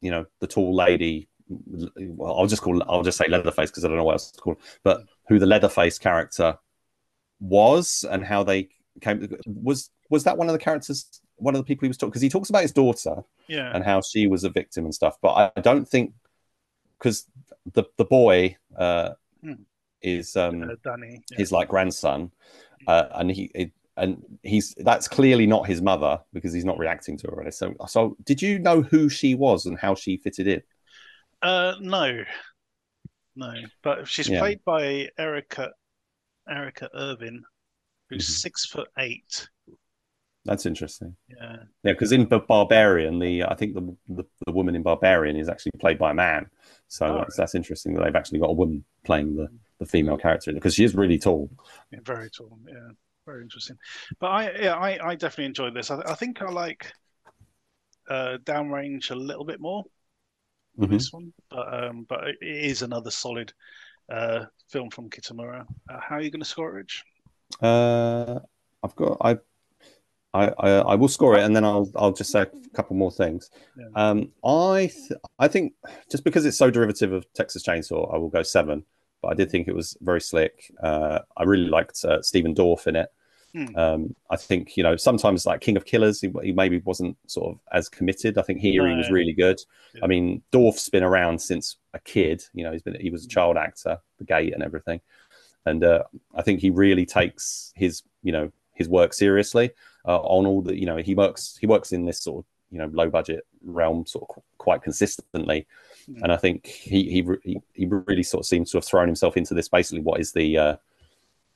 you know the tall lady well, I'll just call I'll just say Leatherface because I don't know what else to call, but who the Leatherface character was and how they came was was that one of the characters one of the people he was talking because he talks about his daughter yeah and how she was a victim and stuff but i don't think because the the boy uh hmm. is um uh, Danny yeah. his like grandson uh, and he it, and he's that's clearly not his mother because he's not reacting to her so so did you know who she was and how she fitted in uh, no, no. But she's yeah. played by Erica Erica Irvin, who's mm-hmm. six foot eight. That's interesting. Yeah, yeah. Because in Barbarian, the I think the, the, the woman in Barbarian is actually played by a man. So oh, that's, that's interesting that they've actually got a woman playing the, the female character because she is really tall. Yeah, very tall. Yeah, very interesting. But I yeah I, I definitely enjoyed this. I, I think I like uh, Downrange a little bit more mm-hmm. this one, but um, but it is another solid uh, film from Kitamura. Uh, how are you going to score it, Rich? Uh, I've got I. I, I, I, will score it, and then I'll I'll just say a couple more things. Yeah. Um, I th- I think just because it's so derivative of Texas Chainsaw, I will go seven. But I did think it was very slick. Uh, I really liked uh, Stephen Dorff in it. Hmm. Um, I think you know sometimes like King of Killers, he, he, maybe wasn't sort of as committed. I think here no. he was really good. Yeah. I mean, Dorff's been around since a kid. You know, he's been he was a child actor, The Gate, and everything. And uh, I think he really takes his you know his work seriously uh, on all the you know he works he works in this sort of you know low budget realm sort of quite consistently. Hmm. And I think he, he he really sort of seems to have thrown himself into this basically what is the uh,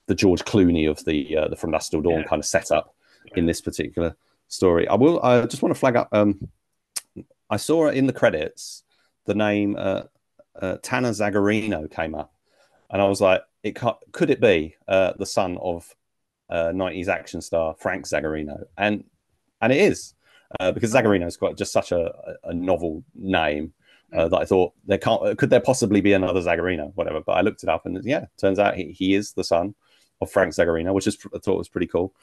the George Clooney of the uh, the From Dusk Till Dawn yeah. kind of setup yeah. in this particular story. I will. I just want to flag up. Um, I saw in the credits the name uh, uh, Tanner Zagarino came up, and I was like, "It could it be uh, the son of '90s uh, action star Frank Zagarino?" And and it is uh, because Zagarino is quite just such a, a novel name. Uh, that I thought there can't could there possibly be another Zagarino, whatever. But I looked it up, and yeah, turns out he, he is the son of Frank Zagarino, which is, I thought was pretty cool.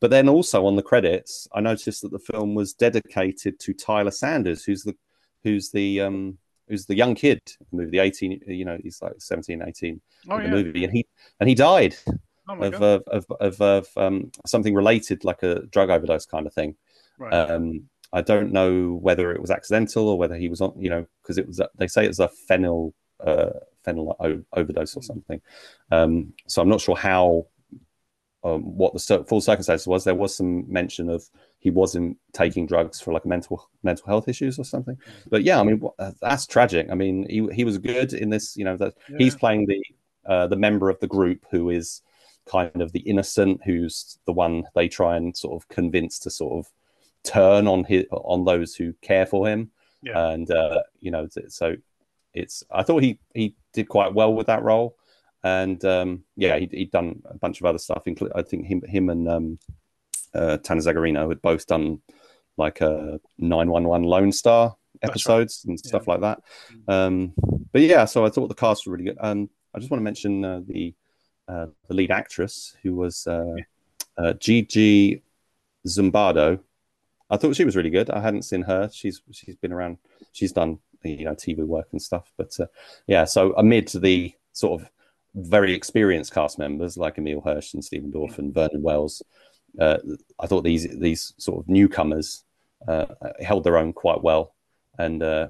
But then also on the credits, I noticed that the film was dedicated to Tyler Sanders, who's the who's the um, who's the young kid in the movie, the 18, you know, he's like 17, 18 oh, in the yeah. movie, and he and he died oh of, of, of, of, of um, something related, like a drug overdose kind of thing. Right. Um, I don't know whether it was accidental or whether he was on, you know, because it was they say it's a fentanyl uh, fentanyl overdose or hmm. something. Um, so I'm not sure how um, what the full circumstances was. There was some mention of he wasn't taking drugs for like mental mental health issues or something. Hmm. But yeah, I mean that's tragic. I mean he he was good in this. You know that yeah. he's playing the uh, the member of the group who is kind of the innocent, who's the one they try and sort of convince to sort of turn on his on those who care for him. Yeah. And uh, you know, so it's I thought he he did quite well with that role, and um, yeah, he, he'd done a bunch of other stuff. Including I think him him and um, uh, Tanner Zagarino had both done like a nine one one Lone Star episodes right. and stuff yeah. like that. Mm. Um, but yeah, so I thought the cast were really good. Um, I just want to mention uh, the uh, the lead actress who was uh, uh, Gigi Zumbado. I thought she was really good. I hadn't seen her. She's she's been around. She's done you know TV work and stuff. But uh, yeah, so amid the sort of very experienced cast members like Emile Hirsch and Stephen Dorff and Vernon Wells, uh, I thought these these sort of newcomers uh, held their own quite well. And uh,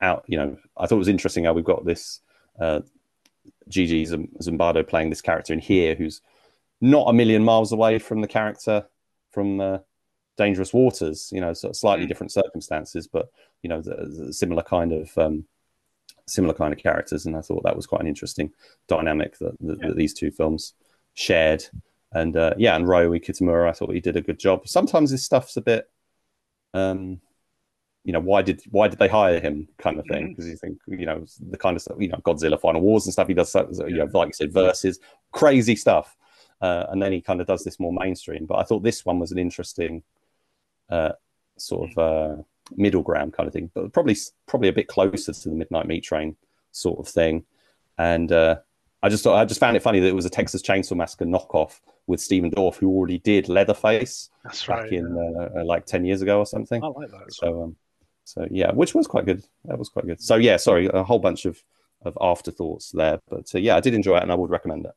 out, you know, I thought it was interesting how we've got this uh, Gigi Zumbado playing this character in here, who's not a million miles away from the character from uh, Dangerous Waters. You know, sort of slightly mm. different circumstances, but you know, the, the similar kind of um, similar kind of characters. And I thought that was quite an interesting dynamic that, that, yeah. that these two films shared. And uh, yeah, and Ryo Kitamura, I thought he did a good job. Sometimes his stuff's a bit um, you know why did why did they hire him kind of thing because mm-hmm. you think you know the kind of stuff you know Godzilla Final Wars and stuff he does you know like you said Versus crazy stuff uh, and then he kind of does this more mainstream but I thought this one was an interesting uh, sort of uh, middle ground kind of thing but probably probably a bit closer to the Midnight Meat Train sort of thing and uh, I just thought I just found it funny that it was a Texas Chainsaw Massacre knockoff with Stephen Dorff who already did Leatherface That's back right, in yeah. Uh, like ten years ago or something I like that so um, so yeah, which was quite good. That was quite good. So yeah, sorry, a whole bunch of of afterthoughts there, but uh, yeah, I did enjoy it, and I would recommend it.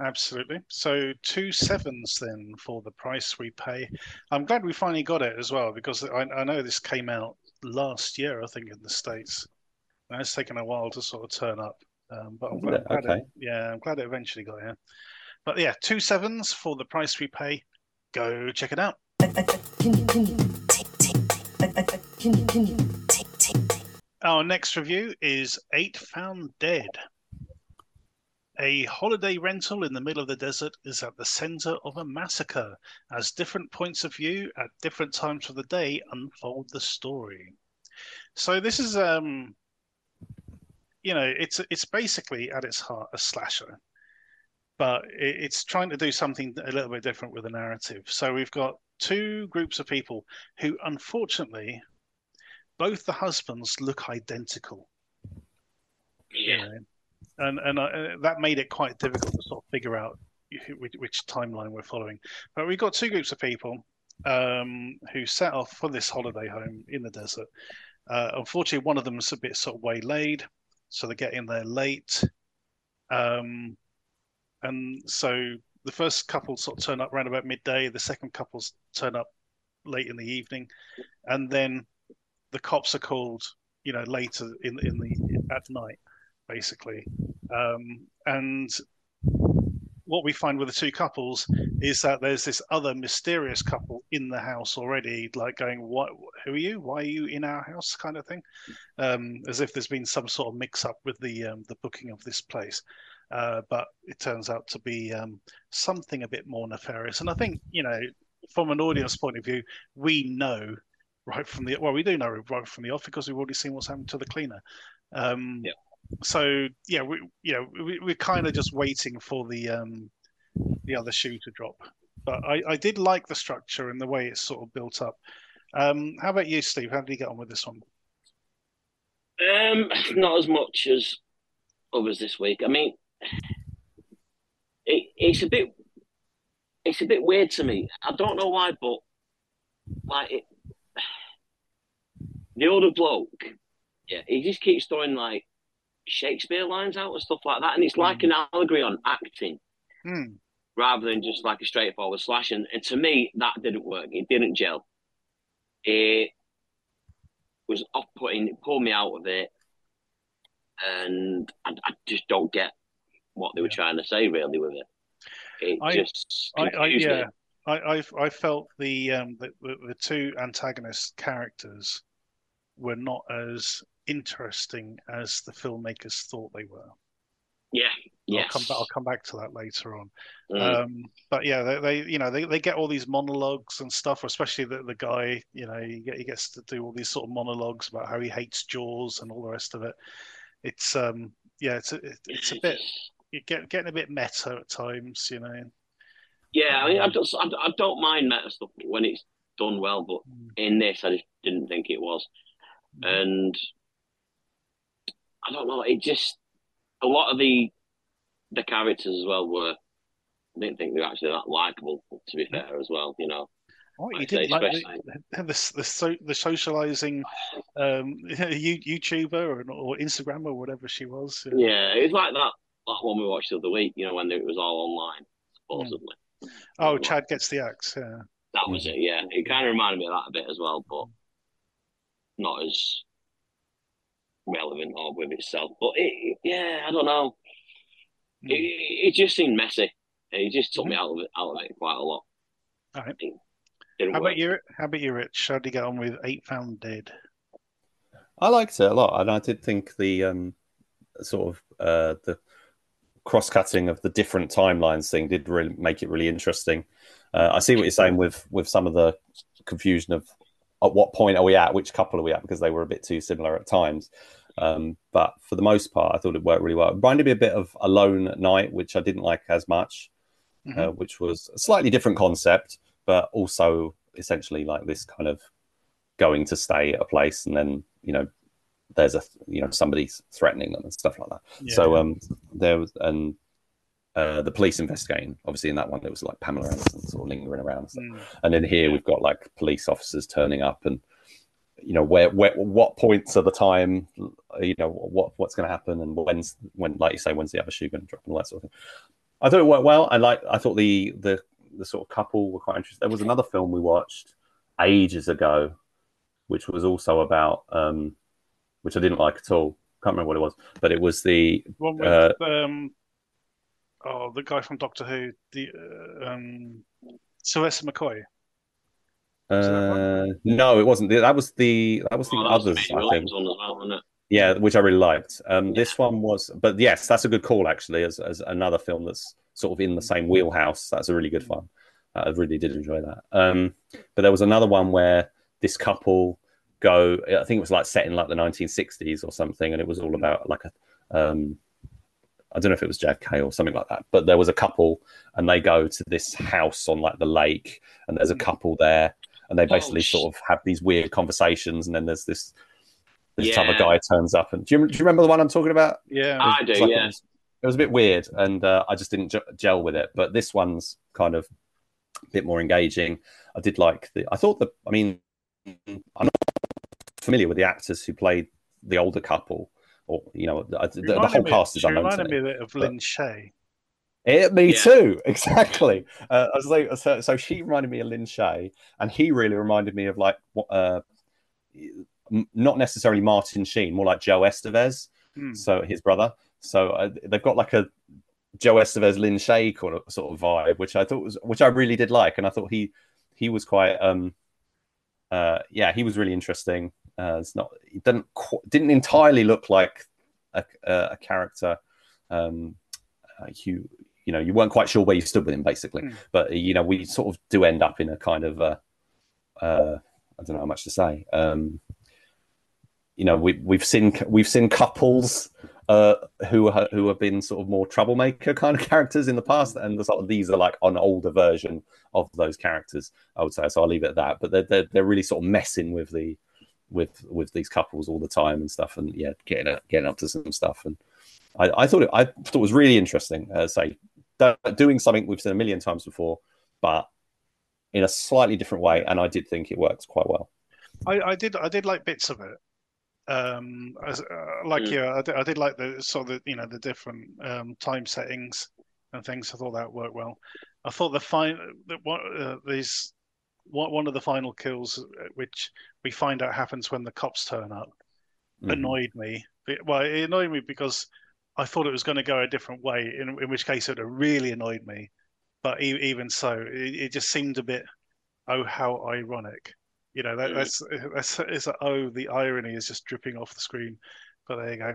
Absolutely. So two sevens then for the price we pay. I'm glad we finally got it as well because I, I know this came out last year, I think, in the states. And it's taken a while to sort of turn up, um, but I'm glad, okay. it, yeah, I'm glad it eventually got here. But yeah, two sevens for the price we pay. Go check it out. Our next review is Eight Found Dead. A holiday rental in the middle of the desert is at the center of a massacre as different points of view at different times of the day unfold the story. So this is um you know, it's it's basically at its heart a slasher. But it's trying to do something a little bit different with the narrative. So we've got two groups of people who unfortunately both the husbands look identical. Yeah. And and uh, that made it quite difficult to sort of figure out which, which timeline we're following. But we've got two groups of people um, who set off for this holiday home in the desert. Uh, unfortunately, one of them is a bit sort of waylaid, so they're getting there late. Um, and so the first couple sort of turn up around about midday. The second couples turn up late in the evening, and then the cops are called, you know, later in in the at night, basically. Um, and what we find with the two couples is that there's this other mysterious couple in the house already, like going, "What? Who are you? Why are you in our house?" kind of thing, um, as if there's been some sort of mix-up with the um, the booking of this place. Uh, but it turns out to be um, something a bit more nefarious. And I think, you know, from an audience point of view, we know right from the well, we do know right from the off because we've already seen what's happened to the cleaner. Um, yeah. So yeah, we you know we, we're kind of just waiting for the um, the other shoe to drop. But I, I did like the structure and the way it's sort of built up. Um, how about you, Steve? How did you get on with this one? Um, not as much as others this week. I mean, it, it's a bit it's a bit weird to me. I don't know why, but like it, [SIGHS] the older bloke, yeah, he just keeps throwing like Shakespeare lines out and stuff like that, and it's like mm. an allegory on acting mm. rather than just like a straightforward slash. And, and to me, that didn't work. It didn't gel. It was off-putting. It pulled me out of it, and I, I just don't get what they were trying to say really with it. It I, just I, I, yeah. I, I I felt the um the, the two antagonist characters were not as interesting as the filmmakers thought they were. Yeah, yeah. I'll come back. I'll come back to that later on. Mm. Um, but yeah, they, they, you know, they, they get all these monologues and stuff. Especially the, the guy, you know, he, get, he gets to do all these sort of monologues about how he hates Jaws and all the rest of it. It's um, yeah, it's a, it's a bit you get getting a bit meta at times, you know. Yeah, I mean, I don't, I don't mind meta stuff when it's done well, but mm. in this, I just didn't think it was. Mm-hmm. And I don't know, it just a lot of the the characters as well were. I didn't think they were actually that likable. To be fair, as well, you know. Oh, you didn't like the, [LAUGHS] the, the, so, the socializing um, [LAUGHS] YouTuber or, or Instagram or whatever she was. Yeah, it was like that, that one we watched the other week, you know, when it was all online, supposedly. Mm. Oh, Chad gets the axe, yeah. That was it, yeah. It kind of reminded me of that a bit as well, but not as relevant or with itself. But it, yeah, I don't know. Mm. It, it just seemed messy. It just took mm. me out of it, out of it quite a lot. All right. How about you? How about you, Rich? How did you get on with Eight Found Dead? I liked it a lot, and I did think the um, sort of uh, the cross-cutting of the different timelines thing did really make it really interesting. Uh, I see what you're saying with with some of the confusion of at what point are we at, which couple are we at, because they were a bit too similar at times. Um, but for the most part, I thought it worked really well. It reminded me a bit of Alone at Night, which I didn't like as much, mm-hmm. uh, which was a slightly different concept but also essentially like this kind of going to stay at a place and then you know there's a you know somebody's threatening them and stuff like that. Yeah. So um there was and uh, the police investigating. Obviously, in that one, it was like Pamela Anderson sort of lingering around, and, mm. and then here we've got like police officers turning up, and you know where, where what points of the time, you know what what's going to happen, and when's when, like you say, when's the other shoe going to drop, and all that sort of thing. I thought it worked well. I like. I thought the the the sort of couple were quite interesting. There was another film we watched ages ago, which was also about, um, which I didn't like at all. Can't remember what it was, but it was the one with uh, um, oh, the guy from Doctor Who, the uh, um, Sylvester McCoy. Uh, no, it wasn't. That was the that was the oh, others. I think. Well, yeah, which I really liked. Um, yeah. This one was, but yes, that's a good call actually, as, as another film that's sort of in the same wheelhouse. That's a really good fun. Uh, I really did enjoy that. Um, but there was another one where this couple go. I think it was like set in like the 1960s or something, and it was all about like a. Um, I don't know if it was JFK or something like that, but there was a couple, and they go to this house on like the lake, and there's a mm. couple there, and they basically oh, sort of have these weird conversations, and then there's this this yeah. other guy turns up, and do you, do you remember the one I'm talking about? Yeah, I do. Like yeah, it was a bit weird, and uh, I just didn't gel with it. But this one's kind of a bit more engaging. I did like the. I thought the. I mean, I'm not familiar with the actors who played the older couple, or you know, the, the whole me, cast is unknown. Reminded to me, me of Lin Shaye. It, me yeah. too, [LAUGHS] exactly. Uh, I was like, so, so, she reminded me of Lin Shaye, and he really reminded me of like, uh, not necessarily Martin Sheen, more like Joe Estevez, hmm. so his brother. So uh, they've got like a Joe Estevez, Lin Shaye sort of vibe, which I thought was, which I really did like, and I thought he he was quite, um, uh, yeah, he was really interesting. Uh, it's not, he didn't didn't entirely look like a, a character. Um, uh, you you know, you weren't quite sure where you stood with him, basically. Mm. But you know, we sort of do end up in a kind of, uh, uh, I don't know how much to say. Um, you know, we we've seen we've seen couples uh, who who have been sort of more troublemaker kind of [LAUGHS] characters in the past, and the sort of these are like an older version of those characters, I would say. So I'll leave it at that. But they're they're, they're really sort of messing with the with with these couples all the time and stuff, and yeah, getting getting up to some stuff. And I, I thought it I thought it was really interesting. Uh, say doing something we've seen a million times before, but in a slightly different way, and I did think it works quite well. I, I did I did like bits of it um as, uh, like mm. yeah I did, I did, like the sort of the, you know the different um, time settings and things i thought that worked well i thought the one uh, these one of the final kills uh, which we find out happens when the cops turn up mm. annoyed me well it annoyed me because i thought it was going to go a different way in, in which case it really annoyed me but even so it, it just seemed a bit oh how ironic you know, that, that's that's it's a, oh, the irony is just dripping off the screen. But there you go.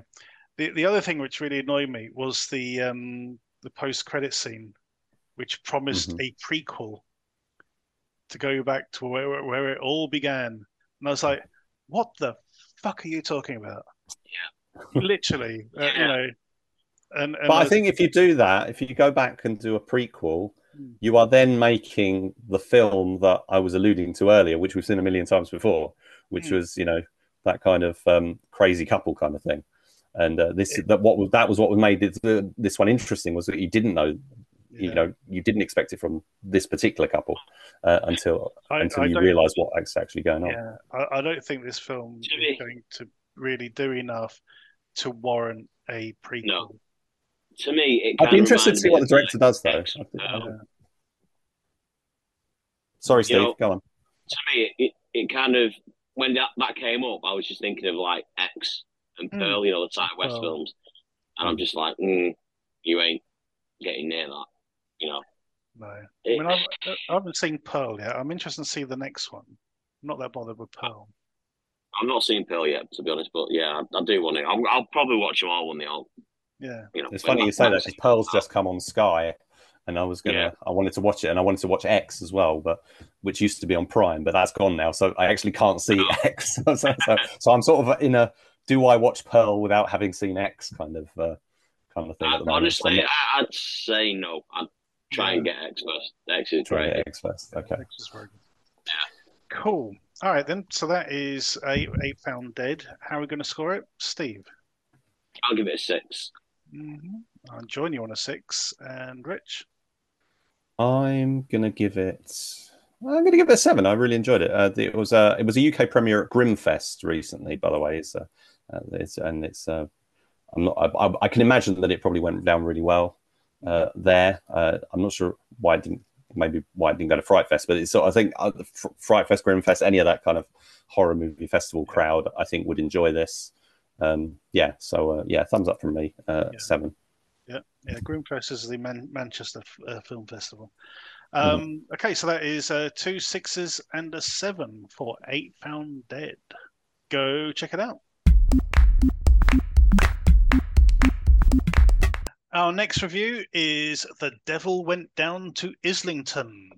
The the other thing which really annoyed me was the um the post credit scene, which promised mm-hmm. a prequel to go back to where where it all began. And I was like, what the fuck are you talking about? Yeah. Literally, uh, you know. And, and but I think if you do that, if you go back and do a prequel, you are then making the film that I was alluding to earlier, which we've seen a million times before, which mm. was, you know, that kind of um, crazy couple kind of thing. And uh, this that what was, that was what made it, uh, this one interesting was that you didn't know, you know, you didn't expect it from this particular couple uh, until I, until I you realise what's actually going on. Yeah, I, I don't think this film is going to really do enough to warrant a prequel. No. To me, I'd be interested to see what the director does, though. Um, Sorry, Steve. You know, go on. To me, it, it kind of when that, that came up, I was just thinking of like X and hmm. Pearl, mm. you know, the Ti West films, and I'm just like, mm, you ain't getting near that, you know. No, I mean, I've, I haven't seen Pearl yet. I'm interested to see the next one. I'm not that bothered with Pearl. I'm not seeing Pearl yet, to be honest, but yeah, I, I do want to. I'll, I'll, probably watch them all when they all. Yeah, you know, it's funny you say that because Pearl's just come on Sky, and I was gonna, yeah. I wanted to watch it, and I wanted to watch X as well, but which used to be on Prime, but that's gone now, so I actually can't see oh. [LAUGHS] X. [LAUGHS] so, so, so, I'm sort of in a do I watch Pearl without having seen X kind of uh, kind of thing. I, honestly, not... I'd say no. I'd try yeah. and get X first. X is try great. X first. Okay. X is very good. Yeah. Cool. All right then. So that is a eight found dead. How are we going to score it, Steve? I'll give it a 6 mm-hmm. I'll join you on a six, and Rich. I'm gonna give it. I'm gonna give it a seven. I really enjoyed it. Uh, it was uh, it was a UK premiere at Grimfest recently, by the way. It's, uh, uh it's and it's. Uh, I'm not. I, I, can imagine that it probably went down really well uh, there. Uh, I'm not sure why it didn't. Maybe why it didn't go to Fright Fest, but it's. So I think uh, Fright Fest, Grimfest, any of that kind of horror movie festival crowd, I think would enjoy this. Um, yeah. So uh, yeah, thumbs up from me. Uh, yeah. Seven. Yeah, yeah. Grimfest is the Man- Manchester uh, Film Festival. Um, mm. Okay, so that is uh, two sixes and a seven for Eight Found Dead. Go check it out. Our next review is The Devil Went Down to Islington.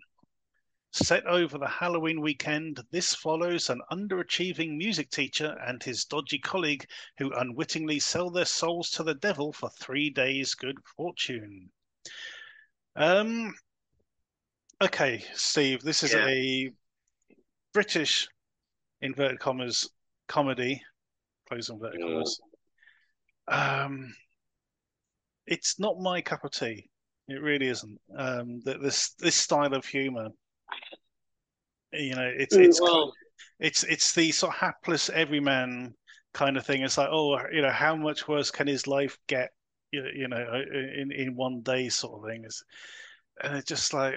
Set over the Halloween weekend, this follows an underachieving music teacher and his dodgy colleague who unwittingly sell their souls to the devil for three days' good fortune. Um, okay, Steve, this is yeah. a British inverted commas comedy, close inverted commas. Um, it's not my cup of tea. It really isn't. Um, this this style of humor you know, it's mm, it's well, it's it's the sort of hapless everyman kind of thing. It's like, oh, you know, how much worse can his life get? You, you know, uh, in in one day, sort of thing. Is and it's just like,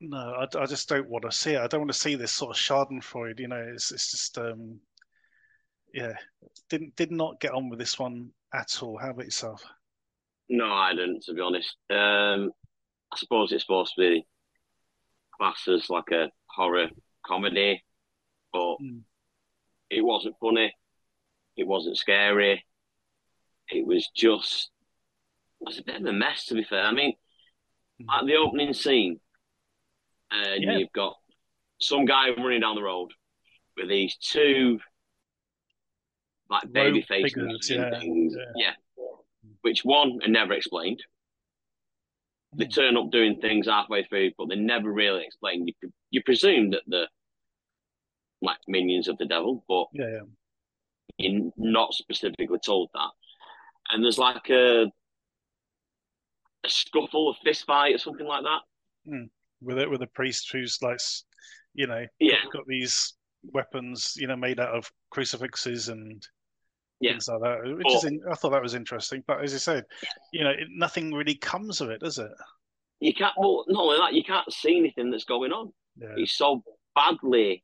no, I, I just don't want to see it. I don't want to see this sort of Schadenfreude. You know, it's it's just, um, yeah, didn't did not get on with this one at all. How about yourself? No, I didn't. To be honest, um, I suppose it's supposed to be classed as like a horror comedy, but mm. it wasn't funny. It wasn't scary. It was just it was a bit of a mess, to be fair. I mean, mm. at the opening scene, and yeah. you've got some guy running down the road with these two like baby faces yeah. Yeah. yeah. Which one are never explained. They hmm. turn up doing things halfway through, but they never really explain. You, you presume that the like minions of the devil, but yeah, yeah. you're not specifically told that. And there's like a a scuffle, a fist fight, or something like that. Mm. With it, with a priest who's like, you know, yeah. got, got these weapons, you know, made out of crucifixes and yeah. things like that. Which but, is, in, I thought that was interesting. But as you said, you know, it, nothing really comes of it, does it? You can't. Well, not only that, you can't see anything that's going on. Yeah. It's so badly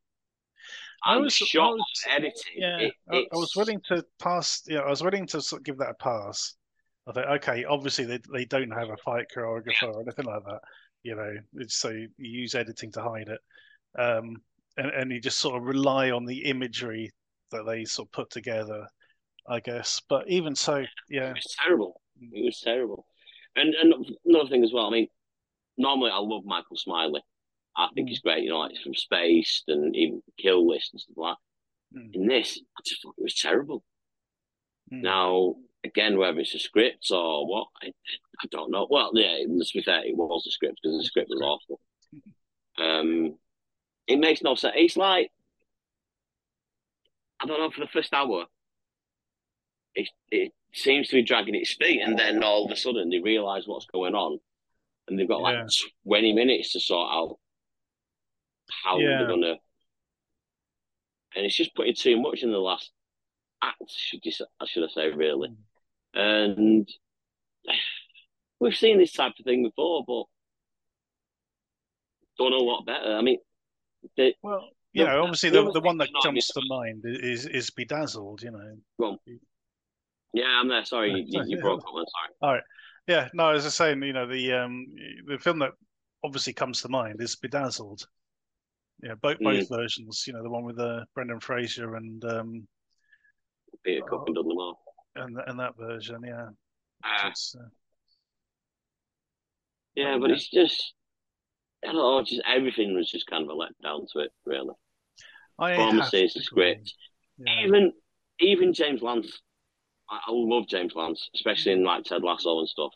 I was shot editing. Yeah, it, I, I, was willing to pass. Yeah, I was willing to sort of give that a pass. I thought, okay, obviously they they don't have a fight choreographer or anything like that. You know, so you use editing to hide it, um, and and you just sort of rely on the imagery that they sort of put together, I guess. But even so, yeah, it was terrible. It was terrible. And and another thing as well. I mean, normally I love Michael Smiley. I think he's great, you know, like from Spaced and even Kill List and stuff like that. Mm. In this, I just thought it was terrible. Mm. Now, again, whether it's a script or what, I, I don't know. Well, yeah, let's be fair, it was a script because the script was awful. Um, it makes no sense. It's like, I don't know, for the first hour, it, it seems to be dragging its feet, and then all of a sudden they realise what's going on, and they've got like yeah. twenty minutes to sort out how yeah. they're gonna. And it's just putting too much in the last act. Should you? Should I say really? Mm. And [SIGHS] we've seen this type of thing before, but don't know what better. I mean, the, well, you know, obviously the, the one that jumps to mind is is bedazzled. You know. Well, yeah, I'm there. Sorry, you, you broke up. I'm sorry. All right. Yeah, no, as I was saying, you know, the um the film that obviously comes to mind is Bedazzled. Yeah, both mm. both versions. You know, the one with uh, Brendan Fraser and um, Peter Cook and Dudley Moore. And and that version, yeah. Uh, uh, yeah, but it's just I don't know, just everything was just kind of a letdown to it, really. Performances, the script, yeah. even even James Lance. I, I love James Lance, especially in like Ted Lasso and stuff.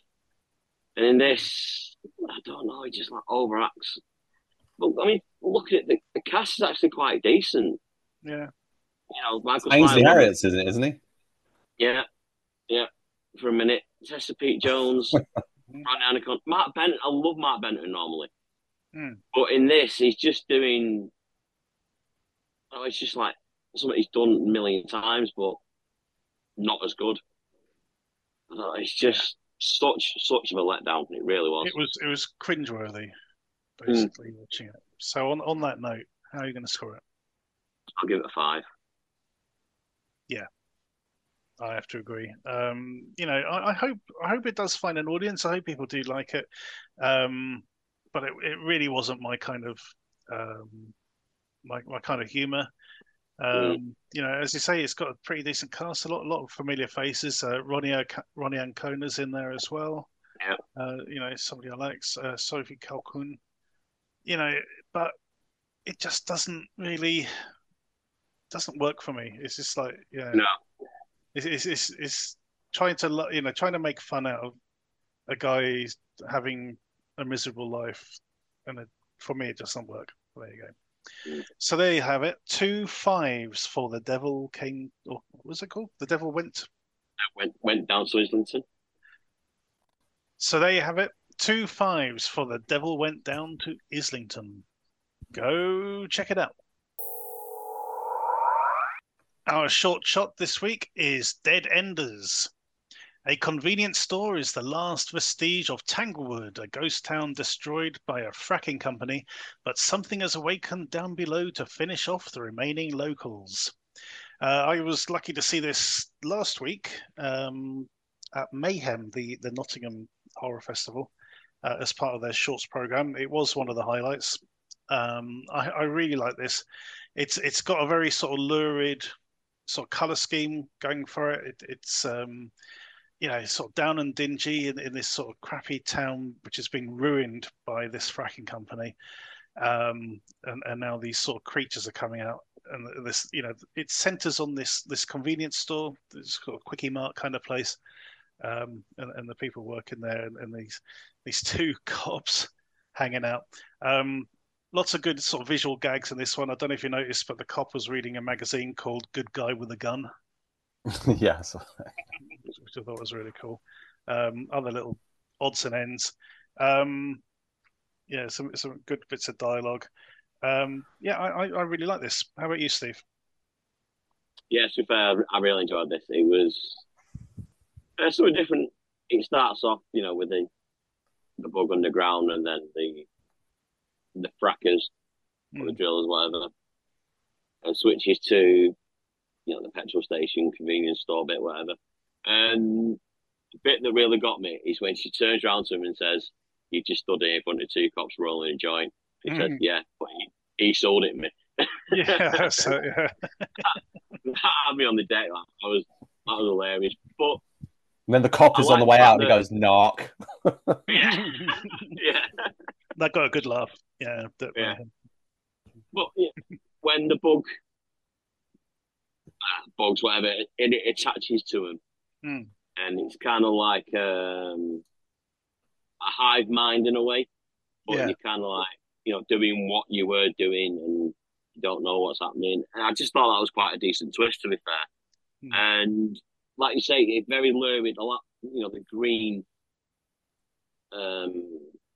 And in this, I don't know, he just like overacts. But I mean, look at it, the, the cast is actually quite decent. Yeah. You know, Michael Ainsley Harriott, isn't it? Isn't he? Yeah, yeah. For a minute, Tessa Peake-Jones, [LAUGHS] Ronni Ancona, Mark Benton. I love Mark Benton normally. Mm. But in this, he's just doing. Oh, it's just like something he's done a million times, but not as good. It's just such such of a letdown. It really was. It was it was cringeworthy, basically mm. watching it. So on on that note, how are you going to score it? I'll give it a five. Yeah, I have to agree. Um, you know, I, I, hope I hope it does find an audience. I hope people do like it. Um, but it, it really wasn't my kind of um, my my kind of humor. Um, mm. You know, as you say, it's got a pretty decent cast. A lot, a lot of familiar faces. Uh, Ronnie, Ronni Ancona's in there as well. Yeah. Uh, you know, somebody I like, uh, Sophie Colquhoun. You know, but it just doesn't really doesn't work for me. It's just like, yeah, no. It's, it's it's, it's trying to you know trying to make fun out of a guy having a miserable life, and it, for me, it doesn't work. There you go. So there you have it. Two fives for the devil came. Or what was it called? The devil went. Went went down to Islington. So there you have it. Two fives for the devil went down to Islington. Go check it out. Our short shot this week is Dead Enders. A convenience store is the last vestige of Tanglewood, a ghost town destroyed by a fracking company, but something has awakened down below to finish off the remaining locals. Uh, I was lucky to see this last week um, at Mayhem, the, the Nottingham Horror Festival, uh, as part of their shorts program. It was one of the highlights. Um, I, I, really like this. It's it's got a very sort of lurid sort of color scheme going for it. it it's um, you know, sort of down and dingy in, in this sort of crappy town, which has been ruined by this fracking company. Um, and, and now these sort of creatures are coming out, and this, you know, it centers on this this convenience store, this sort of quickie mart kind of place, um, and, and the people working there, and, and these these [LAUGHS] two cops hanging out. Um, lots of good sort of visual gags in this one. I don't know if you noticed, but the cop was reading a magazine called "Good Guy with a Gun." [LAUGHS] yeah, which I thought was really cool. Um, other little odds and ends. Um, yeah, some some good bits of dialogue. Um, yeah, I, I really like this. How about you, Steve? Yeah, to be fair, I really enjoyed this. It was uh, something different. It starts off, you know, with the the bug underground, and then the the frackers, mm. or the hmm. drillers, whatever, and switches to you know the petrol station, convenience store bit, whatever. And the bit that really got me is when she turns around to him and says, "You just stood here in front of two cops rolling a joint." He mm. said, "Yeah, but he, he sold it me." [LAUGHS] yeah, [LAUGHS] so, yeah. that, that had me on the deck. Like, I was that was hilarious. But and then the cop is on the way out and he goes, "Knock." [LAUGHS] yeah, yeah. That got a good laugh. Yeah, yeah. But yeah, when the bug bugs, whatever, and it attaches to them. Mm. And it's kind of like um, a hive mind in a way, but yeah. you're kind of like, you know, doing what you were doing and you don't know what's happening. And I just thought that was quite a decent twist, to be fair. Mm. And like you say, it's very lurid. A lot, you know, the green, um,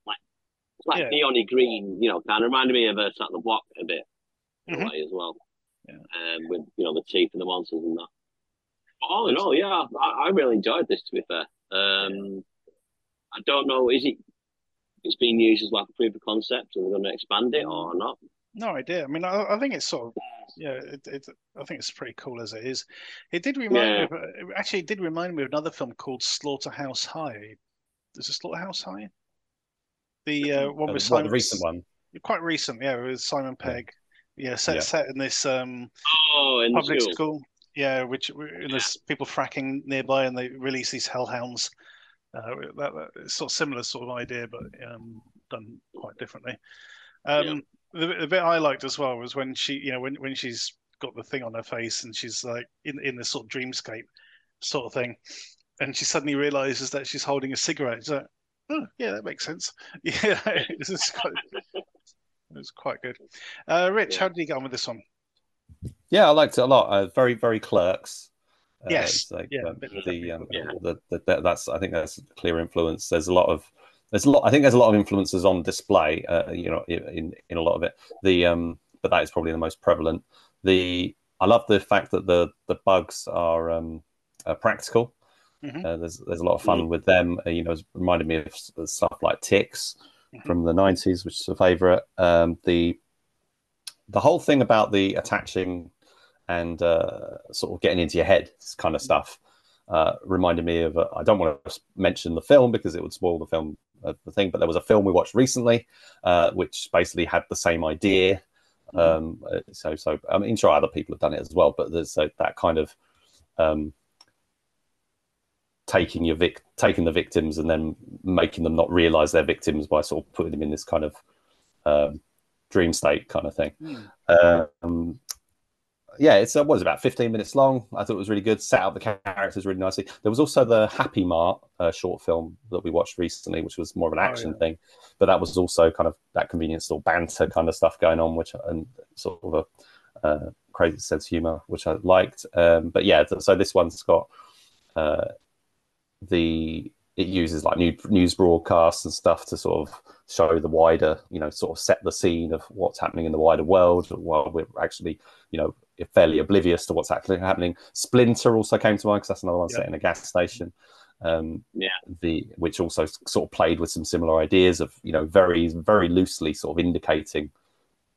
like like yeah. neony green. You know, kind of reminded me of a Attack the Block a bit, mm-hmm. way as well. Yeah. Um, with you know the and the monsters and that. But all in all, yeah, I, I really enjoyed this. To be fair, um, I don't know, is it? It's being used as like a proof of concept, and we're going to expand it or not? No idea. I mean, I, I think it's sort of yeah. It, it, I think it's pretty cool as it is. It did remind yeah. me. Of, actually, it did remind me of another film called Slaughterhouse High. Is it Slaughterhouse High? The uh, one uh, with Simon. the recent one. Quite recent, yeah, with Simon Pegg. Yeah, set yeah. set in this um, oh, in public school. school. Yeah, which and there's people fracking nearby, and they release these hellhounds. Uh, that, that sort of similar sort of idea, but um, done quite differently. Um, the, the bit I liked as well was when she, you know, when when she's got the thing on her face and she's like in in this sort of dreamscape sort of thing, and she suddenly realizes that she's holding a cigarette. She's like, oh, yeah, that makes sense. [LAUGHS] Yeah, this is quite, it was quite good. Uh, Rich, how did you get on with this one? Yeah, I liked it a lot. Uh, very, very clerks. Uh, yes, like, yeah, um, the, um, yeah. The, the, that's I think that's a clear influence. There's a lot of there's a lot. I think there's a lot of influences on display. Uh, you know, in in a lot of it. The um, but that is probably the most prevalent. The I love the fact that the the bugs are um, are practical. Mm-hmm. Uh, there's there's a lot of fun with them. Uh, you know, it's reminded me of stuff like ticks mm-hmm. from the '90s, which is a favorite. Um, the the whole thing about the attaching and uh, sort of getting into your head, kind of stuff, uh, reminded me of. I don't want to mention the film because it would spoil the film the thing. But there was a film we watched recently, uh, which basically had the same idea. Mm-hmm. Um, uh, so, so I mean, sure, other people have done it as well, but there's that kind of um, taking your vic- taking the victims and then making them not realize they're victims by sort of putting them in this kind of um, dream state kind of thing. Mm. Um, yeah, it's uh, was about 15 minutes long. I thought it was really good. Set out the characters really nicely. There was also the Happy Mart uh, short film that we watched recently, which was more of an oh, action oh, yeah. thing, but that was also kind of that convenience store banter kind of stuff going on, which and sort of a uh, crazy sense of humor, which I liked. Um, but yeah, so this one's got uh, the it uses like new, news broadcasts and stuff to sort of show the wider, you know, sort of set the scene of what's happening in the wider world while we're actually, you know, fairly oblivious to what's actually happening. Splinter also came to mind because that's another one set in a gas station. Um, yeah, the which also sort of played with some similar ideas of you know very very loosely sort of indicating.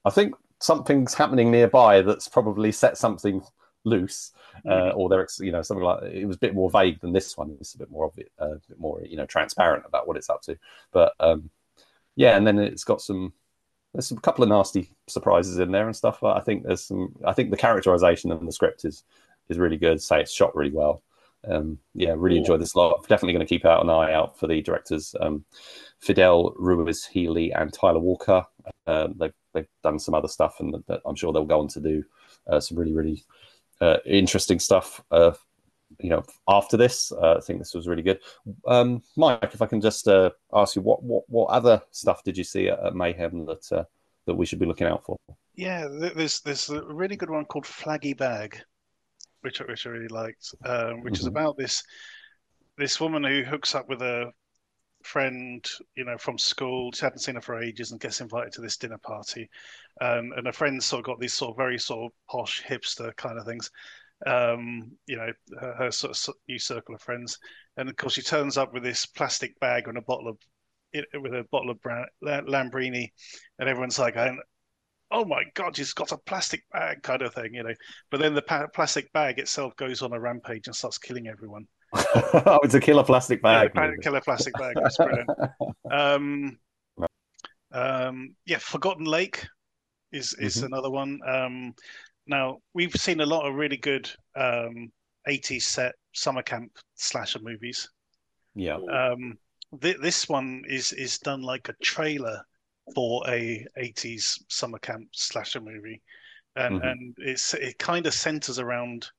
I think something's happening nearby that's probably set something loose, uh, mm-hmm. or there you know something like it was a bit more vague than this one. It's a bit more obvious, uh, a bit more you know transparent about what it's up to. But um, yeah, and then it's got some there's a couple of nasty surprises in there and stuff. I think there's some. I think the characterization and the script is is really good. Say it's shot really well. Um, yeah, really enjoyed this a lot. Definitely going to keep out an eye out for the directors um, Fidel Ruiz Healy and Tyler Walker. Uh, they've they've done some other stuff, and I'm sure they'll go on to do uh, some really really uh, interesting stuff. Uh, you know, after this, uh, I think this was really good. Um, Mike, if I can just uh, ask you, what, what what other stuff did you see at, at Mayhem that uh, that we should be looking out for? Yeah, there's there's a really good one called Flaggy Bag, which which I really liked, um, which mm-hmm. is about this this woman who hooks up with a friend, you know, from school. She hadn't seen her for ages and gets invited to this dinner party. Um, and her friends sort of got these sort of very sort of posh hipster kind of things um, you know, her, her, sort of new circle of friends. And of course, she turns up with this plastic bag and a bottle of with a bottle of brand, Lambrini, and everyone's like, "Oh my god, she's got a plastic bag," kind of thing, you know. But then the pa- plastic bag itself goes on a rampage and starts killing everyone. [LAUGHS] oh, it's a killer plastic bag. Yeah, killer plastic bag. That's brilliant. [LAUGHS] um, um, yeah, Forgotten Lake is is mm-hmm. another one. Um, now we've seen a lot of really good um, 80s set summer camp slasher movies. Yeah. Um, th- this one is is done like a trailer for a 80s summer camp slasher movie, and mm-hmm. and it's it kind of centers around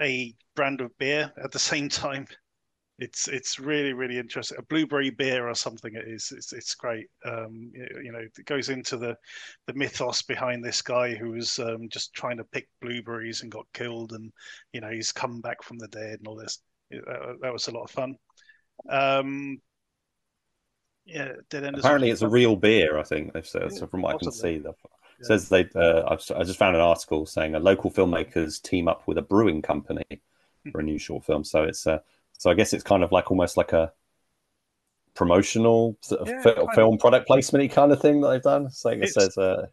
a brand of beer at the same time. it's it's really really interesting. A blueberry beer or something. It is. It's it's great. Um, you know, it goes into the the mythos behind this guy who was um, just trying to pick blueberries and got killed, and you know he's come back from the dead and all this. That, that was a lot of fun. Um, yeah, Dead End. Apparently, it's a real beer. I think they've said. So from what. I can see, yeah. says they. Uh, I just found an article saying a local filmmakers team up with a brewing company hmm. for a new short film. So it's uh, so I guess it's kind of like almost like a promotional sort of yeah, film product placement kind of thing that they've done. So it says uh,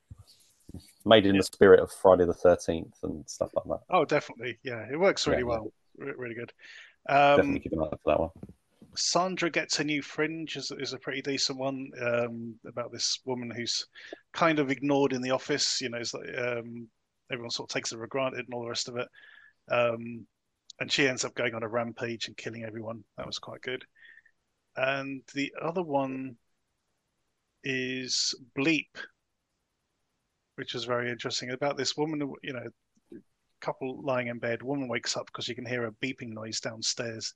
made in the spirit of Friday the Thirteenth and stuff like that. Oh, definitely. Yeah, it works really well. Really good. Um, definitely keep an eye out for that one. Sandra gets a new fringe is, is a pretty decent one um, about this woman who's kind of ignored in the office. You know, like, um, everyone sort of takes it for granted and all the rest of it. Um, and she ends up going on a rampage and killing everyone. That was quite good. And the other one is Bleep, which was very interesting about this woman. You know, couple lying in bed. Woman wakes up because you can hear a beeping noise downstairs,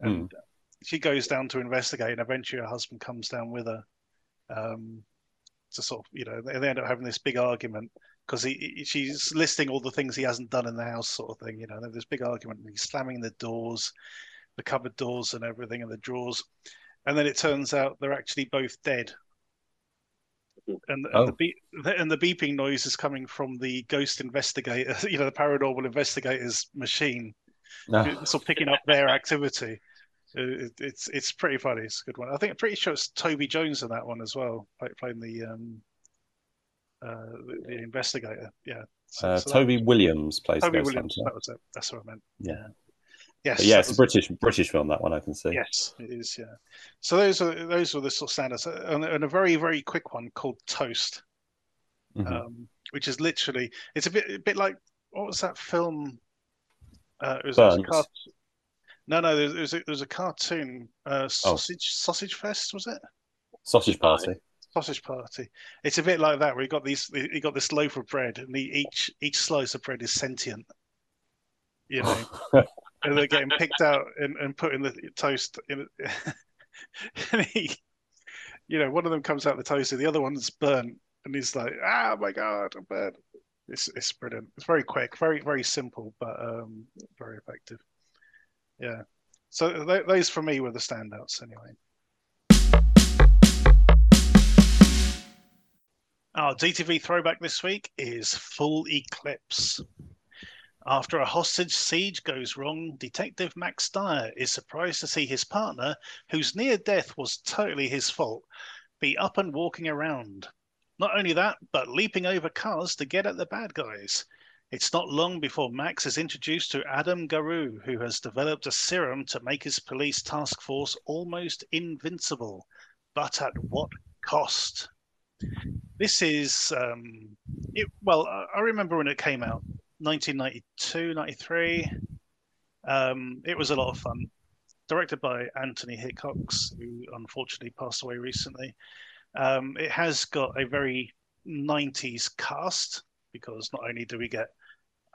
and mm she goes down to investigate, and eventually her husband comes down with her. Um, to sort of, you know, they, they end up having this big argument because he, he, she's listing all the things he hasn't done in the house, sort of thing. You know, there's this big argument, and he's slamming the doors, the cupboard doors, and everything, and the drawers. And then it turns out they're actually both dead. And, oh. and, the beep, and the beeping noise is coming from the ghost investigator, [LAUGHS] you know, the paranormal investigator's machine, no. sort of picking up their activity. It, it's it's pretty funny. It's a good one. I think I'm pretty sure it's Toby Jones in that one as well, playing the um, uh, the, the investigator. Yeah. So, uh, so Toby that, Williams plays. Toby Williams. That was it. That's what I meant. Yeah. Yes. But yeah, it's a British British film. That one I can see. Yes, it is. Yeah. So those are those were the sort of standards, and, and a very very quick one called Toast, mm-hmm. um, which is literally it's a bit a bit like what was that film? Uh, it was, it a cart- no, no. There's, there's, a, there's a cartoon, uh, oh. sausage oh. sausage fest, was it? Sausage party. Sausage party. It's a bit like that. Where you got these, you got this loaf of bread, and each each slice of bread is sentient. You know, [LAUGHS] and they're getting picked out and, and put in the toast. In, [LAUGHS] and he, you know, one of them comes out the toaster, the other one's burnt, and he's like, "Ah, my god, I'm burnt." It's it's brilliant. It's very quick, very very simple, but um, very effective. Yeah. So th- those for me were the standouts anyway. Our DTV throwback this week is Full Eclipse. After a hostage siege goes wrong, Detective Max Dyer is surprised to see his partner, whose near death was totally his fault, be up and walking around. Not only that, but leaping over cars to get at the bad guys. It's not long before Max is introduced to Adam Garou, who has developed a serum to make his police task force almost invincible. But at what cost? This is, um, it, well, I remember when it came out, 1992, 93. Um, it was a lot of fun. Directed by Anthony Hickox, who unfortunately passed away recently. Um, it has got a very 90s cast because not only do we get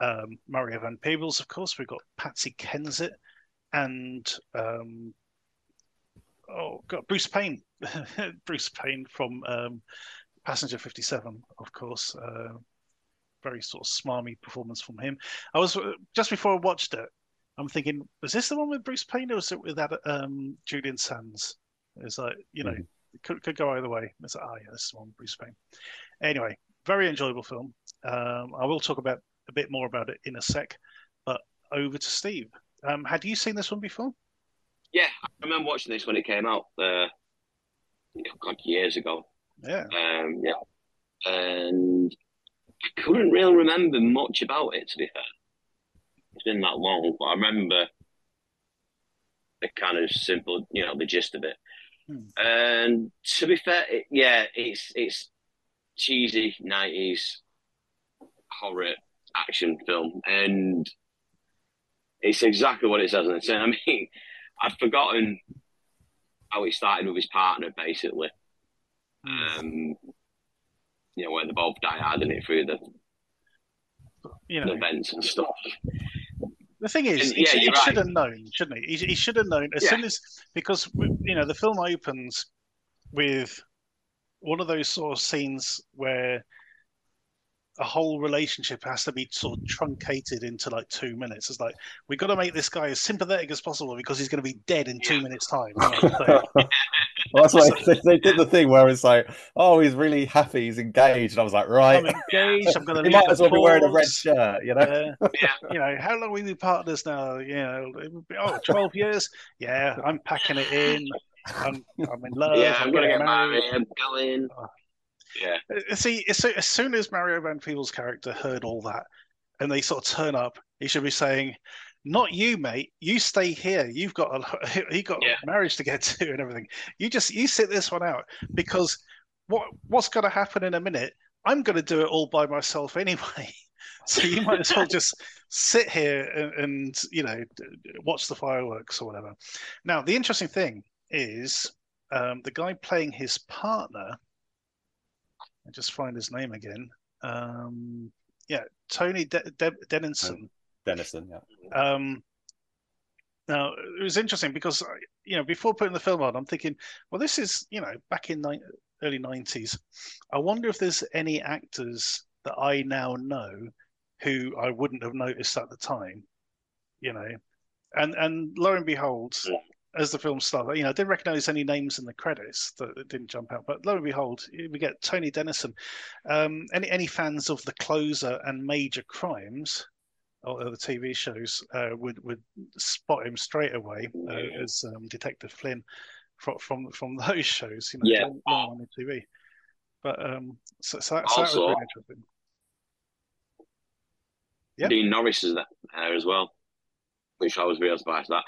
um, Mario Van Peebles, of course, we've got Patsy Kensit and um, oh, got Bruce Payne, [LAUGHS] Bruce Payne from um, Passenger 57, of course. Uh, very sort of smarmy performance from him. I was just before I watched it, I'm thinking, was this the one with Bruce Payne or was it with that um, Julian Sands? It's like you know, mm-hmm. it could, could go either way. It's like, oh yeah, this is one Bruce Payne. Anyway, very enjoyable film. Um, I will talk about a bit more about it in a sec. But over to Steve. Um, had you seen this one before? Yeah, I remember watching this when it came out, uh, know, years ago. Yeah. Um, yeah. And I couldn't really remember much about it, to be fair. It's been that long, but I remember the kind of simple, you know, the gist of it. Hmm. And to be fair, it, yeah, it's it's cheesy nineties horror action film, and it's exactly what it says on the I mean, [LAUGHS] I'd forgotten how it started with his partner, basically. Hmm. Um, you know, where they both die hard in it through the, you know, the events and stuff. The thing is, and, he, yeah, he right. should have known, shouldn't he? He, he should have known as yeah. soon as because you know the film opens with one of those sort of scenes where a whole relationship has to be sort of truncated into like two minutes. It's like we've got to make this guy as sympathetic as possible because he's going to be dead in two minutes' time. [LAUGHS] well, that's why [LAUGHS] they, they, did the thing where it's like, oh, he's really happy, he's engaged. And I was like, right, I'm engaged. I'm going [LAUGHS] to. he might as well be wearing a red shirt, you know. Uh, yeah, you know, how long will we been partners now? You know, oh, 12 years. Yeah, I'm packing it in. I'm, I'm in love. Yeah, I'm, I'm going to get married. I'm going. Oh. Yeah. Uh, see, as soon as Mario Van Peebles' character heard all that, and they sort of turn up, he should be saying, "Not you, mate. You stay here. You've got a [LAUGHS] he got yeah. marriage to get [LAUGHS] to and everything. You just you sit this one out because what what's going to happen in a minute? I'm going to do it all by myself [LAUGHS] anyway." so you might as well just sit here and, and, you know watch the fireworks or whatever. Now the interesting thing is um, the guy playing his partner I just find his name again. Um, yeah, Tony De- De- Denison. Denison, yeah. Um, now it was interesting because you know before putting the film on, I'm thinking, well, this is you know back in ni- early '90s. I wonder if there's any actors that I now know who I wouldn't have noticed at the time. You know, and and lo and behold, as the film started. You know, I didn't recognize any names in the credits that, that, didn't jump out. But lo and behold, we get Tony Denison. Um, any any fans of The Closer and Major Crimes, or the TV shows, uh, would would spot him straight away uh, as um, Detective Flynn from, from from [LAUGHS] those shows. You know, yeah. on the TV. But um, so, so, that, so also, that was really interesting. Yeah. Dean Norris is there as well, which I was really surprised at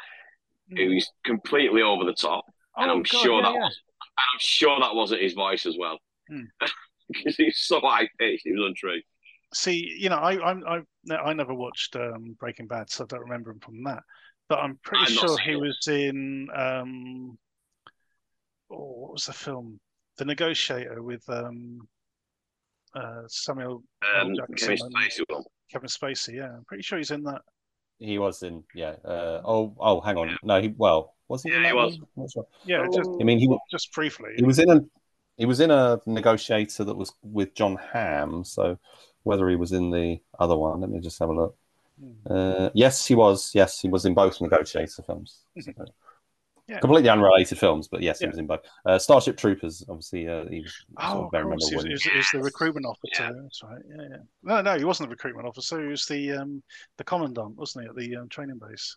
who's completely over the top, oh, and I'm God, sure yeah, that yeah. was, and I'm sure that wasn't his voice as well, because hmm. [LAUGHS] he's so high [LAUGHS] pitched. It was untrue. See, you know, I I I, I never watched um, Breaking Bad, so I don't remember him from that. But I'm pretty I'm sure he it. was in um, oh, what was the film? The Negotiator with um, uh, Samuel um, Kevin Spacey. Kevin Spacey, yeah, I'm pretty sure he's in that. He was in, yeah. Uh, oh, oh, hang on. No, he well was he? Yeah, he was. Sure. Yeah, just, I mean, he was just briefly. He was in a he was in a negotiator that was with Jon Hamm. So whether he was in the other one, let me just have a look. Hmm. Uh, yes, he was. Yes, he was in both negotiator films. Mm-hmm. Yeah. Completely unrelated films, but yes, yeah. he was in both. Uh, Starship Troopers, obviously, uh, he was. Oh, of course, he was, he, was, he was, the recruitment officer. Yeah. That's right. Yeah, yeah. No, no, he wasn't the recruitment officer. He was the um, the commandant, wasn't he, at the um, training base?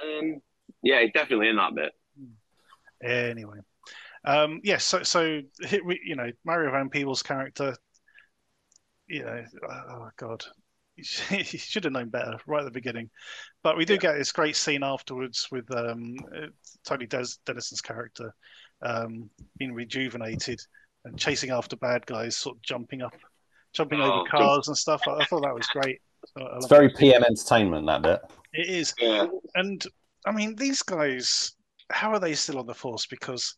Um, yeah, definitely in that bit. Anyway, um, yes. Yeah, so, so you know, Mario Van Peebles' character. You know, oh god, [LAUGHS] he should have known better right at the beginning. But we do yeah. get this great scene afterwards with um, Tony Des- Denison's character um, being rejuvenated and chasing after bad guys, sort of jumping up, jumping oh, over cars and stuff. I, I, thought that was great. It's very PM entertainment that bit. It is, yeah. and I mean these guys. How are they still on the force? Because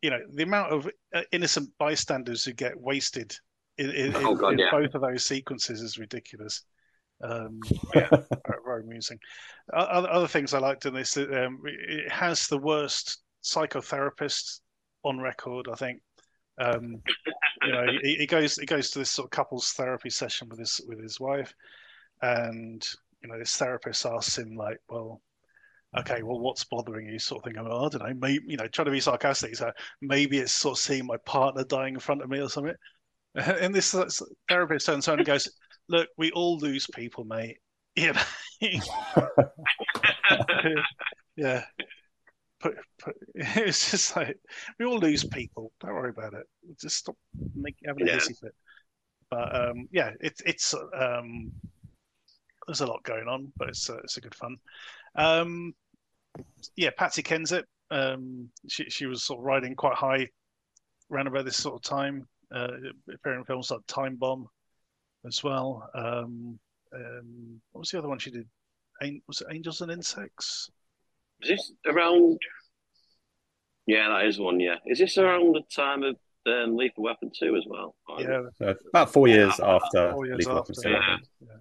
you know the amount of uh, innocent bystanders who get wasted in, in, oh, God, in yeah. both of those sequences is ridiculous. Um, yeah, [LAUGHS] very amusing. Other, other things I liked in this, um, it has the worst psychotherapist on record. I think. Um, you know, he, he, goes he goes to this sort of couples therapy session with his with his wife, and you know, this therapist asks him like, "Well, okay, well, what's bothering you?" Sort of thing. I don't know. Maybe you know, trying to be sarcastic. So maybe it's sort of seeing my partner dying in front of me or something. [LAUGHS] And this therapist turns around and goes, "Look, we all lose people, mate. [LAUGHS] Know? yeah. Put, put, [LAUGHS] it's just like we all lose people. Don't worry about it. Just stop making having a hissy fit. But um, yeah, it's it's um, there's a lot going on, but it's uh, it's a good fun. Um, yeah, Patsy Kensit. Um, she she was sort of riding quite high around about this sort of time appearing in films like Time Bomb as well. Um, um, what was the other one she did? Was it Angels and Insects? Is this around? Yeah, that is one. Yeah, is this around the time of um, Lethal Weapon two as well? Yeah, uh, about four years yeah, after four years Lethal after, Weapon two. Yeah.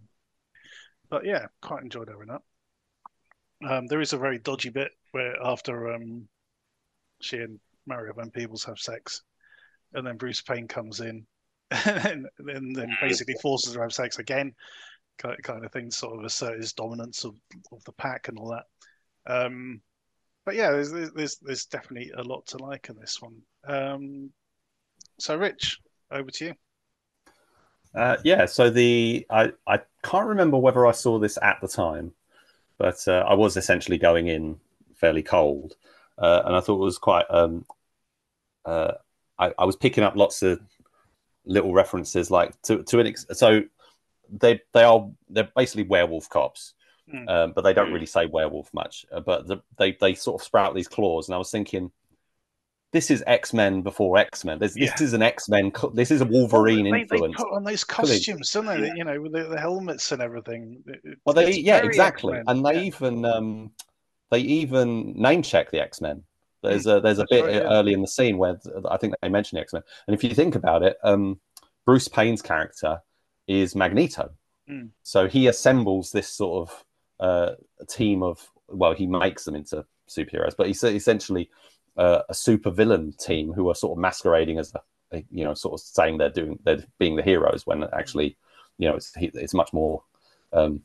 but yeah, quite enjoyed Aaron Up. Um, there is a very dodgy bit where after um, she and Mario Van Peebles have sex, and then Bruce Payne comes in, [LAUGHS] and then, then basically forces her to have sex again, kind of thing, sort of assert his dominance of, of the pack and all that. Um, but yeah, there's, there's there's definitely a lot to like in this one. Um, so, Rich, over to you. Uh, yeah, so the I I can't remember whether I saw this at the time, but uh, I was essentially going in fairly cold, uh, and I thought it was quite. Um, uh, I, I was picking up lots of little references, like to to an ex- so they they are they're basically werewolf cops, mm. um, but they don't really say werewolf much. Uh, but the, they they sort of sprout these claws, and I was thinking, this is X Men before X Men. This, yeah. this is an X Men. This is a Wolverine well, they, influence. They put on those costumes, don't they? Yeah. You know, with the, the, helmets and everything. well, they yeah, exactly, X-Men. and they yeah. even um, they even name check the X Men. There's hmm. a there's a bit right, early in the scene where I think they mention the X Men, and if you think about it, um, Bruce Payne's character is Magneto, mm. so he assembles this sort of uh, team of well, he makes them into superheroes, but he's essentially uh, a super villain team who are sort of masquerading as a, you know sort of saying they're doing they're being the heroes when actually you know it's it's much more um,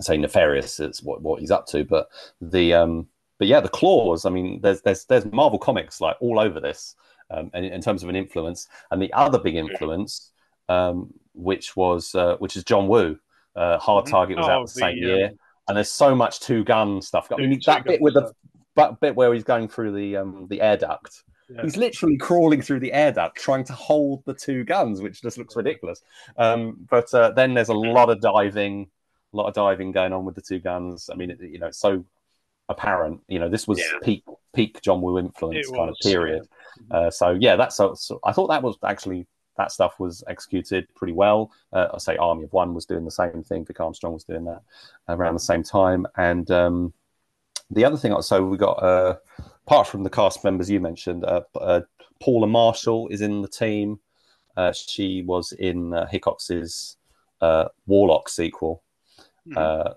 say nefarious it's what what he's up to. But the um but yeah the claws i mean there's there's there's marvel comics like all over this um, in, in terms of an influence and the other big influence um, which was uh, which is john woo uh, hard mm-hmm. target was oh, out the, the same yeah. year and there's so much two gun stuff i mean that bit with the but bit where he's going through the um, the air duct. Yeah. He's literally crawling through the air duct trying to hold the two guns, which just looks ridiculous. Um, but uh, then there's a lot of diving, a lot of diving going on with the two guns. I mean, it, you know, so apparent. You know, this was yeah. peak peak John Woo influence it kind was, of period. Yeah. Uh, so yeah, that's so, so, I thought that was actually that stuff was executed pretty well. Uh, I say Army of One was doing the same thing. Vic Armstrong was doing that around the same time, and um, the other thing, so we got uh, apart from the cast members you mentioned, uh, uh, Paula Marshall is in the team. Uh, she was in uh, Hickox's uh, Warlock sequel. Mm.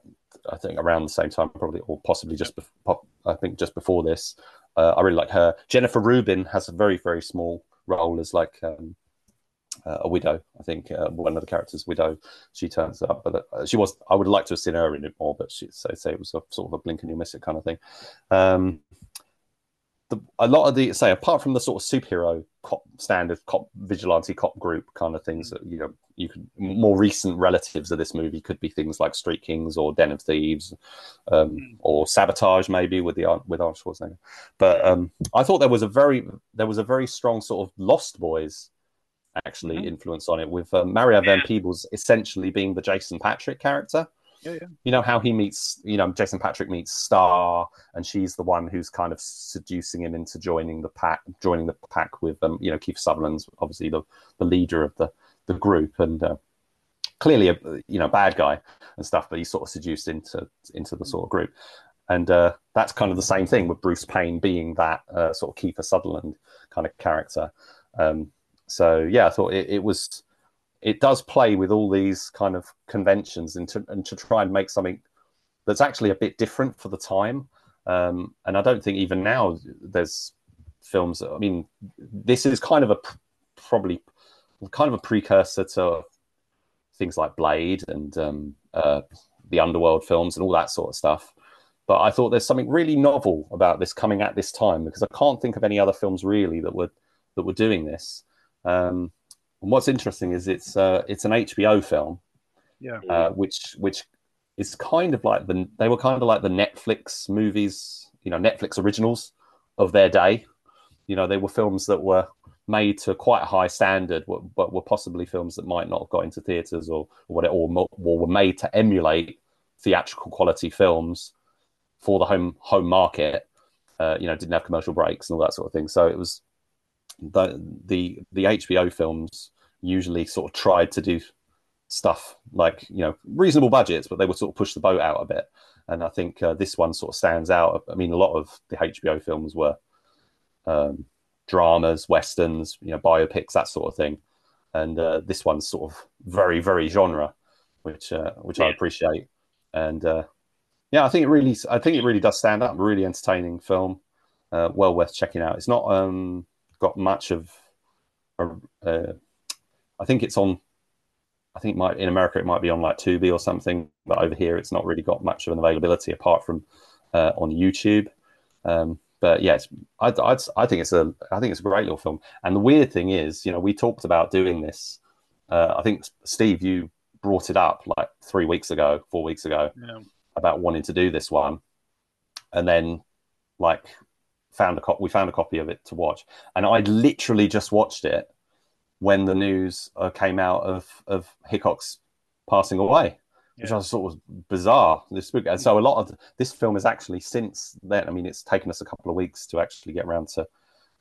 I think around the same time, probably, or possibly just before, I think just before this. I really like her. Jennifer Rubin has a very very small role as like um, uh, a widow. I think uh, one of the characters, widow, she turns up, but uh, she was. I would like to have seen her in it more, but she say say it was a, sort of a blink and you miss it kind of thing. Um, the, a lot of the say apart from the sort of superhero cop standard cop vigilante cop group kind of things that you know you could more recent relatives of this movie could be things like Street Kings or Den of Thieves um, mm. or Sabotage maybe with the with Arnold Schwarzenegger. But um, I thought there was a very there was a very strong sort of Lost Boys actually mm-hmm. influence on it with uh, Mario yeah. Van Peebles essentially being the Jason Patric character. Yeah. You know how he meets, you know, Jason Patric meets Star, and she's the one who's kind of seducing him into joining the pack, joining the pack with, um, you know, Kiefer Sutherland's obviously the, the leader of the the group, and uh, clearly a you know bad guy and stuff, but he's sort of seduced into into the sort of group, and uh, that's kind of the same thing with Bruce Payne being that uh, sort of Kiefer Sutherland kind of character. Um, so yeah, I thought it, it was it does play with all these kind of conventions and to and to try and make something that's actually a bit different for the time. Um, and I don't think even now there's films. I mean, this is kind of a probably kind of a precursor to things like Blade and um, uh, the Underworld films and all that sort of stuff. But I thought there's something really novel about this coming at this time because I can't think of any other films really that were that were doing this. Um, and what's interesting is it's uh, it's an HBO film, yeah, uh, which which is kind of like the they were kind of like the Netflix movies, you know, Netflix originals of their day. You know, they were films that were made to quite a high standard, but were possibly films that might not have got into theaters or or, whatever, or, or were made to emulate theatrical quality films for the home home market. Uh, you know, didn't have commercial breaks and all that sort of thing. So it was the the the HBO films usually sort of tried to do stuff like you know reasonable budgets, but they would sort of push the boat out a bit. And I think uh, this one sort of stands out. I mean, a lot of the HBO films were um, dramas, westerns, you know, biopics, that sort of thing. And uh, this one's sort of very, very genre, which uh, which yeah. I appreciate. and uh, yeah, I think it really, I think it really does stand up. Really entertaining film, uh, well worth checking out. It's not um, got much of, uh, I think it's on. I think might in America it might be on like Tubi or something, but over here it's not really got much of an availability apart from uh, on YouTube. Um, but yes, i I'd, I think it's a I think it's a great little film. And the weird thing is, you know, we talked about doing this. Uh, I think Steve, you brought it up like three weeks ago, four weeks ago, yeah. about wanting to do this one, and then like found a copy. We found a copy of it to watch, and I literally just watched it when the news uh, came out of of Hickox passing away which I thought was bizarre. This book, and so a lot of this film is actually since then. I mean, it's taken us a couple of weeks to actually get around to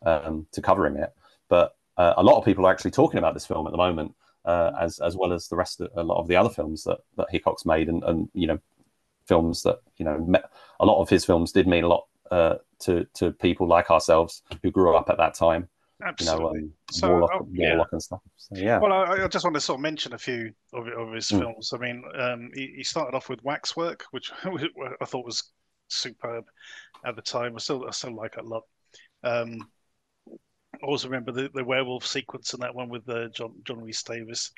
um, to covering it, but uh, a lot of people are actually talking about this film at the moment, uh, as as well as the rest of a lot of the other films that that Hickox made, and and you know, films that you know, met, a lot of his films did mean a lot uh, to to people like ourselves who grew up at that time. Absolutely. You know, um, so, Warlock, oh, yeah. and stuff. So, yeah. Well, I, I, just want to sort of mention a few of, of his mm. films. I mean, um, he, he, started off with Waxwork, [LAUGHS] which I thought was superb at the time. I still I still like it a lot. Um, I also remember the, the werewolf sequence in that one with uh, John John Rhys-Davies.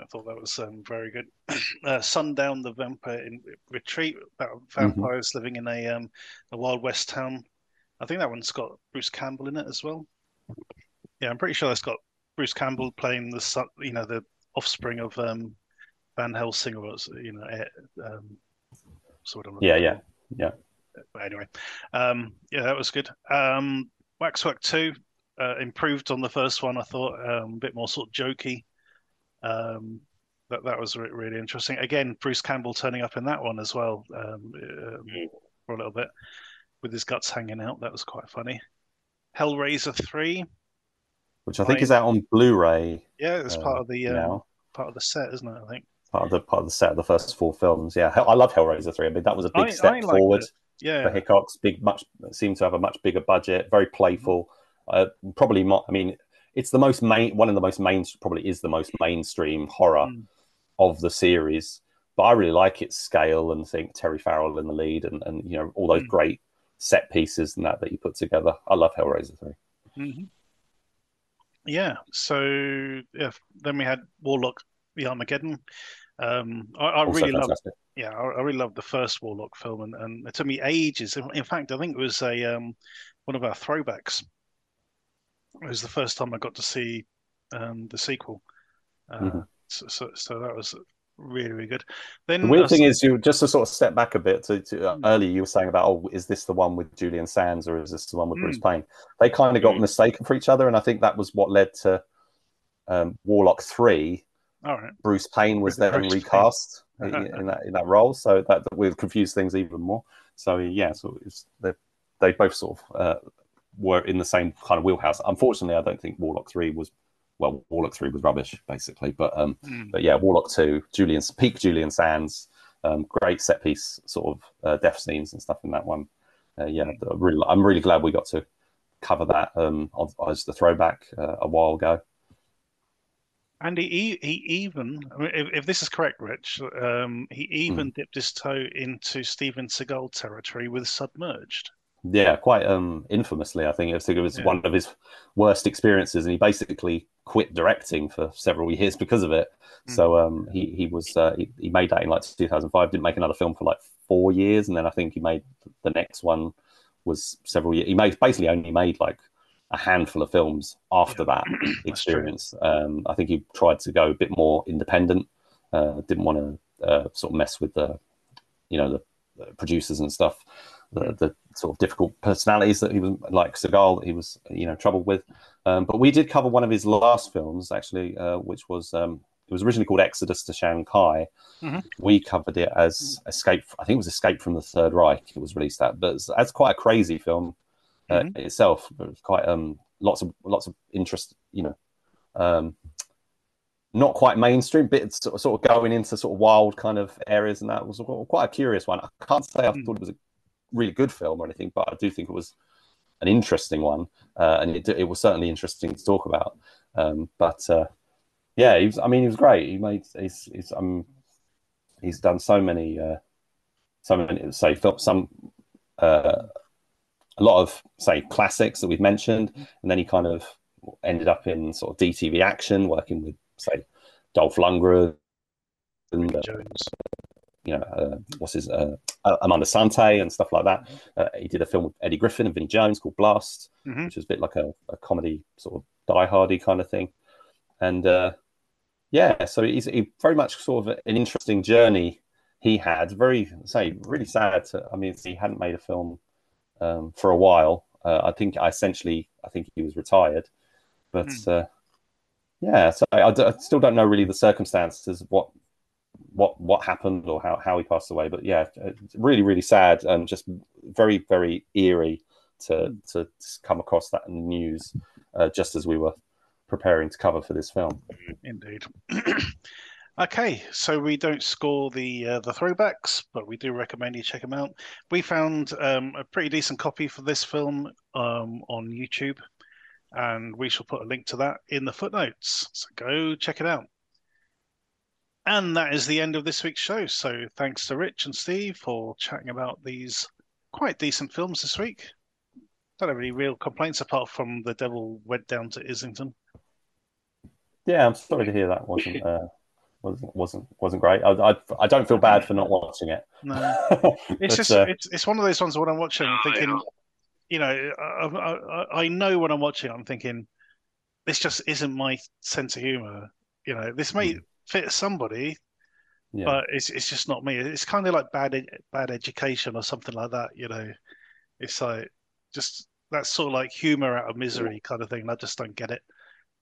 I thought that was um, very good. [CLEARS THROAT] uh, Sundown, the vampire in retreat about vampires mm-hmm. living in a um, a wild west town. I think that one's got Bruce Campbell in it as well. Yeah, I'm pretty sure it's got Bruce Campbell playing the son, you know, the offspring of um, Van Helsing, or you know, um, sort of. Yeah, yeah, yeah. But anyway, um, yeah, that was good. Um, Waxwork Two uh, improved on the first one. I thought um, a bit more sort of jokey. Um, that that was re- really interesting. Again, Bruce Campbell turning up in that one as well um, um, for a little bit with his guts hanging out. That was quite funny. Hellraiser three, which I think is out on Blu-ray. Yeah, it's uh, part of the um, part of the set, isn't it? I think part of the part of the set of the first four films. Yeah, I love Hellraiser three. I mean, that was a big I, step I forward. Yeah, for Hickox, big much seemed to have a much bigger budget, very playful. Uh, probably, not, I mean, it's the most main one of the most main probably is the most mainstream horror mm. of the series. But I really like its scale and think Terry Farrell in the lead and, and you know all those mm. great set pieces and that that you put together. I love Hellraiser 3 mm-hmm. Yeah. So yeah, then we had Warlock, the Armageddon. Um, I, I really love. Yeah, I, I, really loved the first Warlock film, and, and it took me ages. In fact, I think it was a um, one of our throwbacks. It was the first time I got to see um, the sequel. Uh, mm-hmm. so, so, so, that was really, really good. Then the weird thing is, you just to sort of step back a bit. To, to uh, mm. earlier, you were saying about, oh, is this the one with Julian Sands or is this the one with mm. Bruce Payne? They kind of got mm. mistaken for each other, and I think that was what led to um, Warlock Three. All right. Bruce Payne was then recast [LAUGHS] in, in, that in that role, so that, that would confuse things even more. So yeah, so they they both sort of uh, were in the same kind of wheelhouse. Unfortunately, I don't think Warlock Three was well, Warlock three was rubbish basically, but um, mm. but yeah, Warlock two, Julian's peak Julian Sands, um, great set piece sort of uh, death scenes and stuff in that one. Uh, yeah, mm. really, I'm really glad we got to cover that um, as the throwback uh, a while ago. And he, he even, I mean, if, if, this is correct, Rich, um, he even mm. dipped his toe into Steven Seagal territory with Submerged. Yeah, quite um, infamously, I think. I think it was yeah. one of his worst experiences, and he basically quit directing for several years because of it. Mm. So um, he he was uh, he, he, made that in like 2005. Didn't make another film for like four years, and then I think he made the next one was several years. He made basically only made like a handful of films after yeah. that [CLEARS THROAT] experience. Um, I think he tried to go a bit more independent. Uh, didn't want to uh, sort of mess with the you know the, the producers and stuff the, the sort of difficult personalities that he was like Seagal, that he was you know troubled with. Um, but we did cover one of his last films actually, uh, which was um, it was originally called Exodus to Shanghai. Mm-hmm. We covered it as Escape. I think it was Escape from the Third Reich. It was released at, but it's, it's quite a crazy film uh, mm-hmm. itself. Quite um, lots of lots of interest. You know, um, not quite mainstream, but sort of going into sort of wild kind of areas, and that was quite a curious one. I can't say I mm. thought it was a really good film or anything, but I do think it was an interesting one, uh, and it, it, was certainly interesting to talk about. Um, but uh, yeah, he was. I mean, he was great. He made. He's. he's um. He's done so many uh, some say some uh, a lot of say classics that we've mentioned, and then he kind of ended up in sort of DTV action, working with say Dolph Lundgren and uh, you know uh, what's his uh, Armand Assante and stuff like that. Uh, he did a film with Eddie Griffin and Vinnie Jones called Blast, mm-hmm. which was a bit like a, a, comedy sort of Die Hardy kind of thing, and uh, yeah, so he's he very much sort of an interesting journey he had. Very say really sad. To, I mean, he hadn't made a film um, for a while. Uh, I think I essentially I think he was retired, but mm. yeah. So I, I, still don't know really the circumstances what what what happened or how, how he passed away. But yeah, really really sad and just very very eerie to hmm. to come across that in the news uh, just as we were preparing to cover for this film. Indeed. [CLEARS THROAT] okay, so we don't score the uh, the throwbacks, but we do recommend you check them out. We found um, a pretty decent copy for this film um, on YouTube, and we shall put a link to that in the footnotes. So go check it out. And that is the end of this week's show. So thanks to Rich and Steve for chatting about these quite decent films this week. Don't have any real complaints apart from The Devil Went Down to Islington. Yeah, I'm sorry to hear that wasn't [LAUGHS] uh, wasn't wasn't wasn't great. I, I, I don't feel bad for not watching it. No, [LAUGHS] it's but, just uh, it's it's one of those ones when I'm watching, I'm thinking, you know, I, I, I know when I'm watching, I'm thinking, this just isn't my sense of humor. You know, this may mm. Fit somebody, yeah. but it's it's just not me. It's kind of like bad bad education or something like that. You know, it's like just that's sort of like humor out of misery kind of thing. I just don't get it.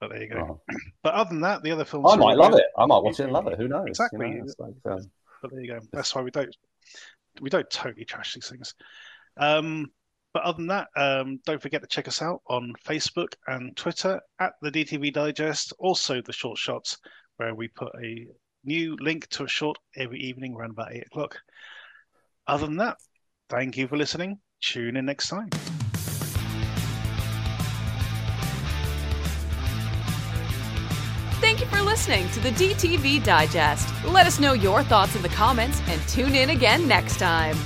But there you go. Oh. [CLEARS THROAT] But other than that, the other films. I might love it. I might watch it and love it. Who knows? Exactly. You know, like, um... But there you go. That's why we don't we don't totally trash these things. Um, but other than that, um, don't forget to check us out on Facebook and Twitter at the DTV Digest. Also, the short shots where we put a new link to a short every evening around about eight o'clock. Other than that, thank you for listening. Tune in next time. Thank you for listening to the DTV Digest. Let us know your thoughts in the comments and tune in again next time.